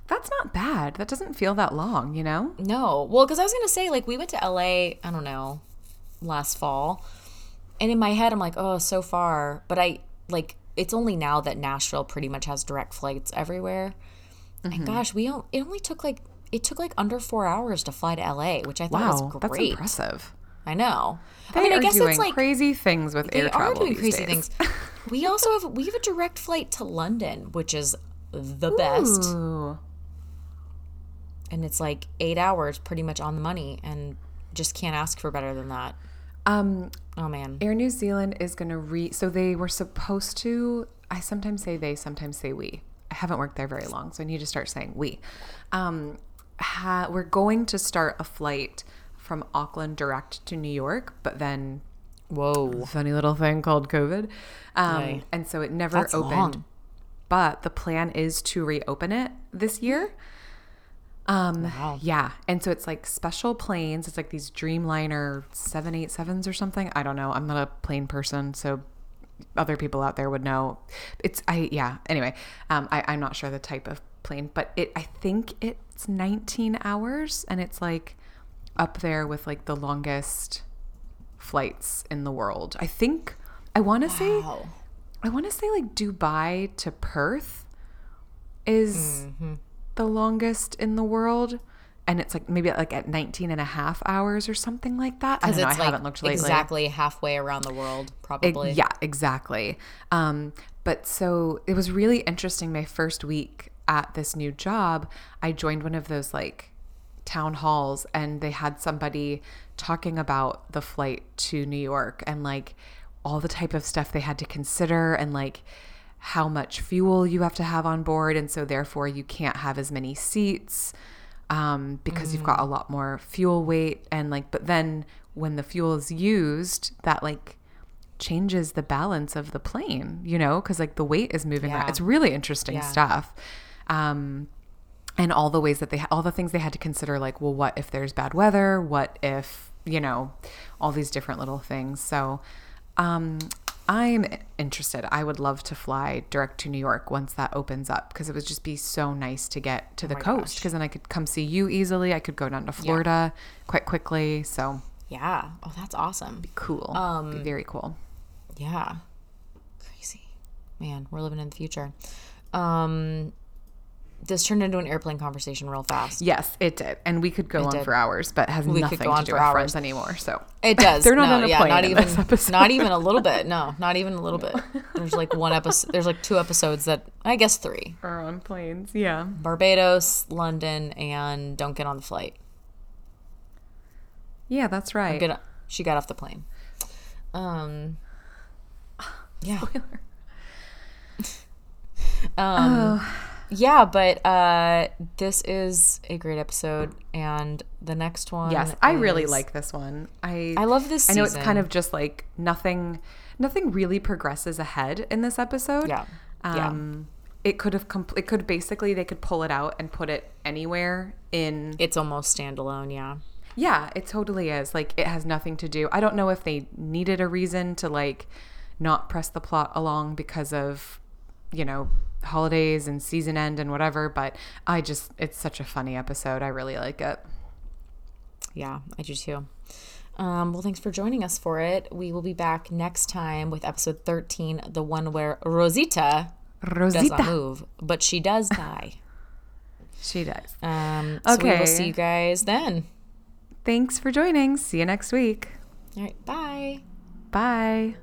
That's not bad. That doesn't feel that long, you know? No. Well, because I was going to say, like, we went to LA, I don't know, last fall. And in my head, I'm like, oh, so far. But I, like, it's only now that Nashville pretty much has direct flights everywhere. Mm-hmm. And gosh, we don't, it only took like, it took like under four hours to fly to LA, which I thought Wow, was that's impressive. I know. They I mean, I are guess doing it's like, crazy things with they air are travel doing these crazy days. things. we also have, we have a direct flight to London, which is the best. Ooh. And it's like eight hours pretty much on the money and just can't ask for better than that. Um, Oh man. Air New Zealand is going to re. So they were supposed to. I sometimes say they, sometimes say we. I haven't worked there very long, so I need to start saying we. Um, ha, we're going to start a flight from Auckland direct to New York, but then Whoa. funny little thing called COVID, um, Right. and so it never That's opened. long. But the plan is to reopen it this year. Um, Wow. yeah, and so it's like special planes. It's like these Dreamliner seven eight sevens or something. I don't know. I'm not a plane person, so other people out there would know. It's I yeah. Anyway, um, I, I'm not sure the type of plane, but it I think it's 19 hours, and it's like up there with like the longest flights in the world. I think I want to say I want to say like Dubai to Perth is Mm-hmm. The longest in the world. And it's like maybe like at 19 and a half hours or something like that. I don't Because know. I it's like haven't looked lately. exactly halfway around the world, probably. yeah, exactly. Um, but so it was really interesting. My first week at this new job, I joined one of those like town halls, and they had somebody talking about the flight to New York and like all the type of stuff they had to consider and like how much fuel you have to have on board and so therefore you can't have as many seats um, because you've got a lot more fuel weight and like but then when the fuel is used that like changes the balance of the plane you know because like the weight is moving Yeah. it's really interesting Yeah. stuff. Um, and all the ways that they all the things they had to consider like well what if there's bad weather? What if you know all these different little things. So um i'm interested i would love to fly direct to new york once that opens up because it would just be so nice to get to the my coast because then i could come see you easily i could go down to florida quite quickly so Yeah. Oh, that's awesome. Be cool Um, be very cool Yeah. Crazy. Man, we're living in the future. Um this turned into an airplane conversation real fast. yes it did and we could go on did. for hours but has We nothing could go to do for with hours. friends anymore so It does. They're not no, on a yeah, plane not even not even a little bit. No, not even a little bit. There's like one episode there's like two episodes that I guess 3. are on planes yeah Barbados, London, and don't get on the flight. yeah that's right Get she got off the plane. Um Yeah. Um yeah, but uh this is a great episode and the next one Yes, I really like this one. I I love this I know it's kind of just like nothing nothing really progresses ahead in this episode. Yeah. Yeah. Um it could have compl- it could basically they could pull it out and put it anywhere in it's almost standalone, yeah. Yeah, it totally is. Like it has nothing to do. I don't know if they needed a reason to like not press the plot along because of you know holidays and season end and whatever, but I just it's such a funny episode. I really like it. Yeah, I do too. Um, well, thanks for joining us for it. We will be back next time with episode 13, the one where Rosita does not move, but she does die. She does. Um, so we will see you guys then. Thanks for joining. See you next week. All right, bye. Bye.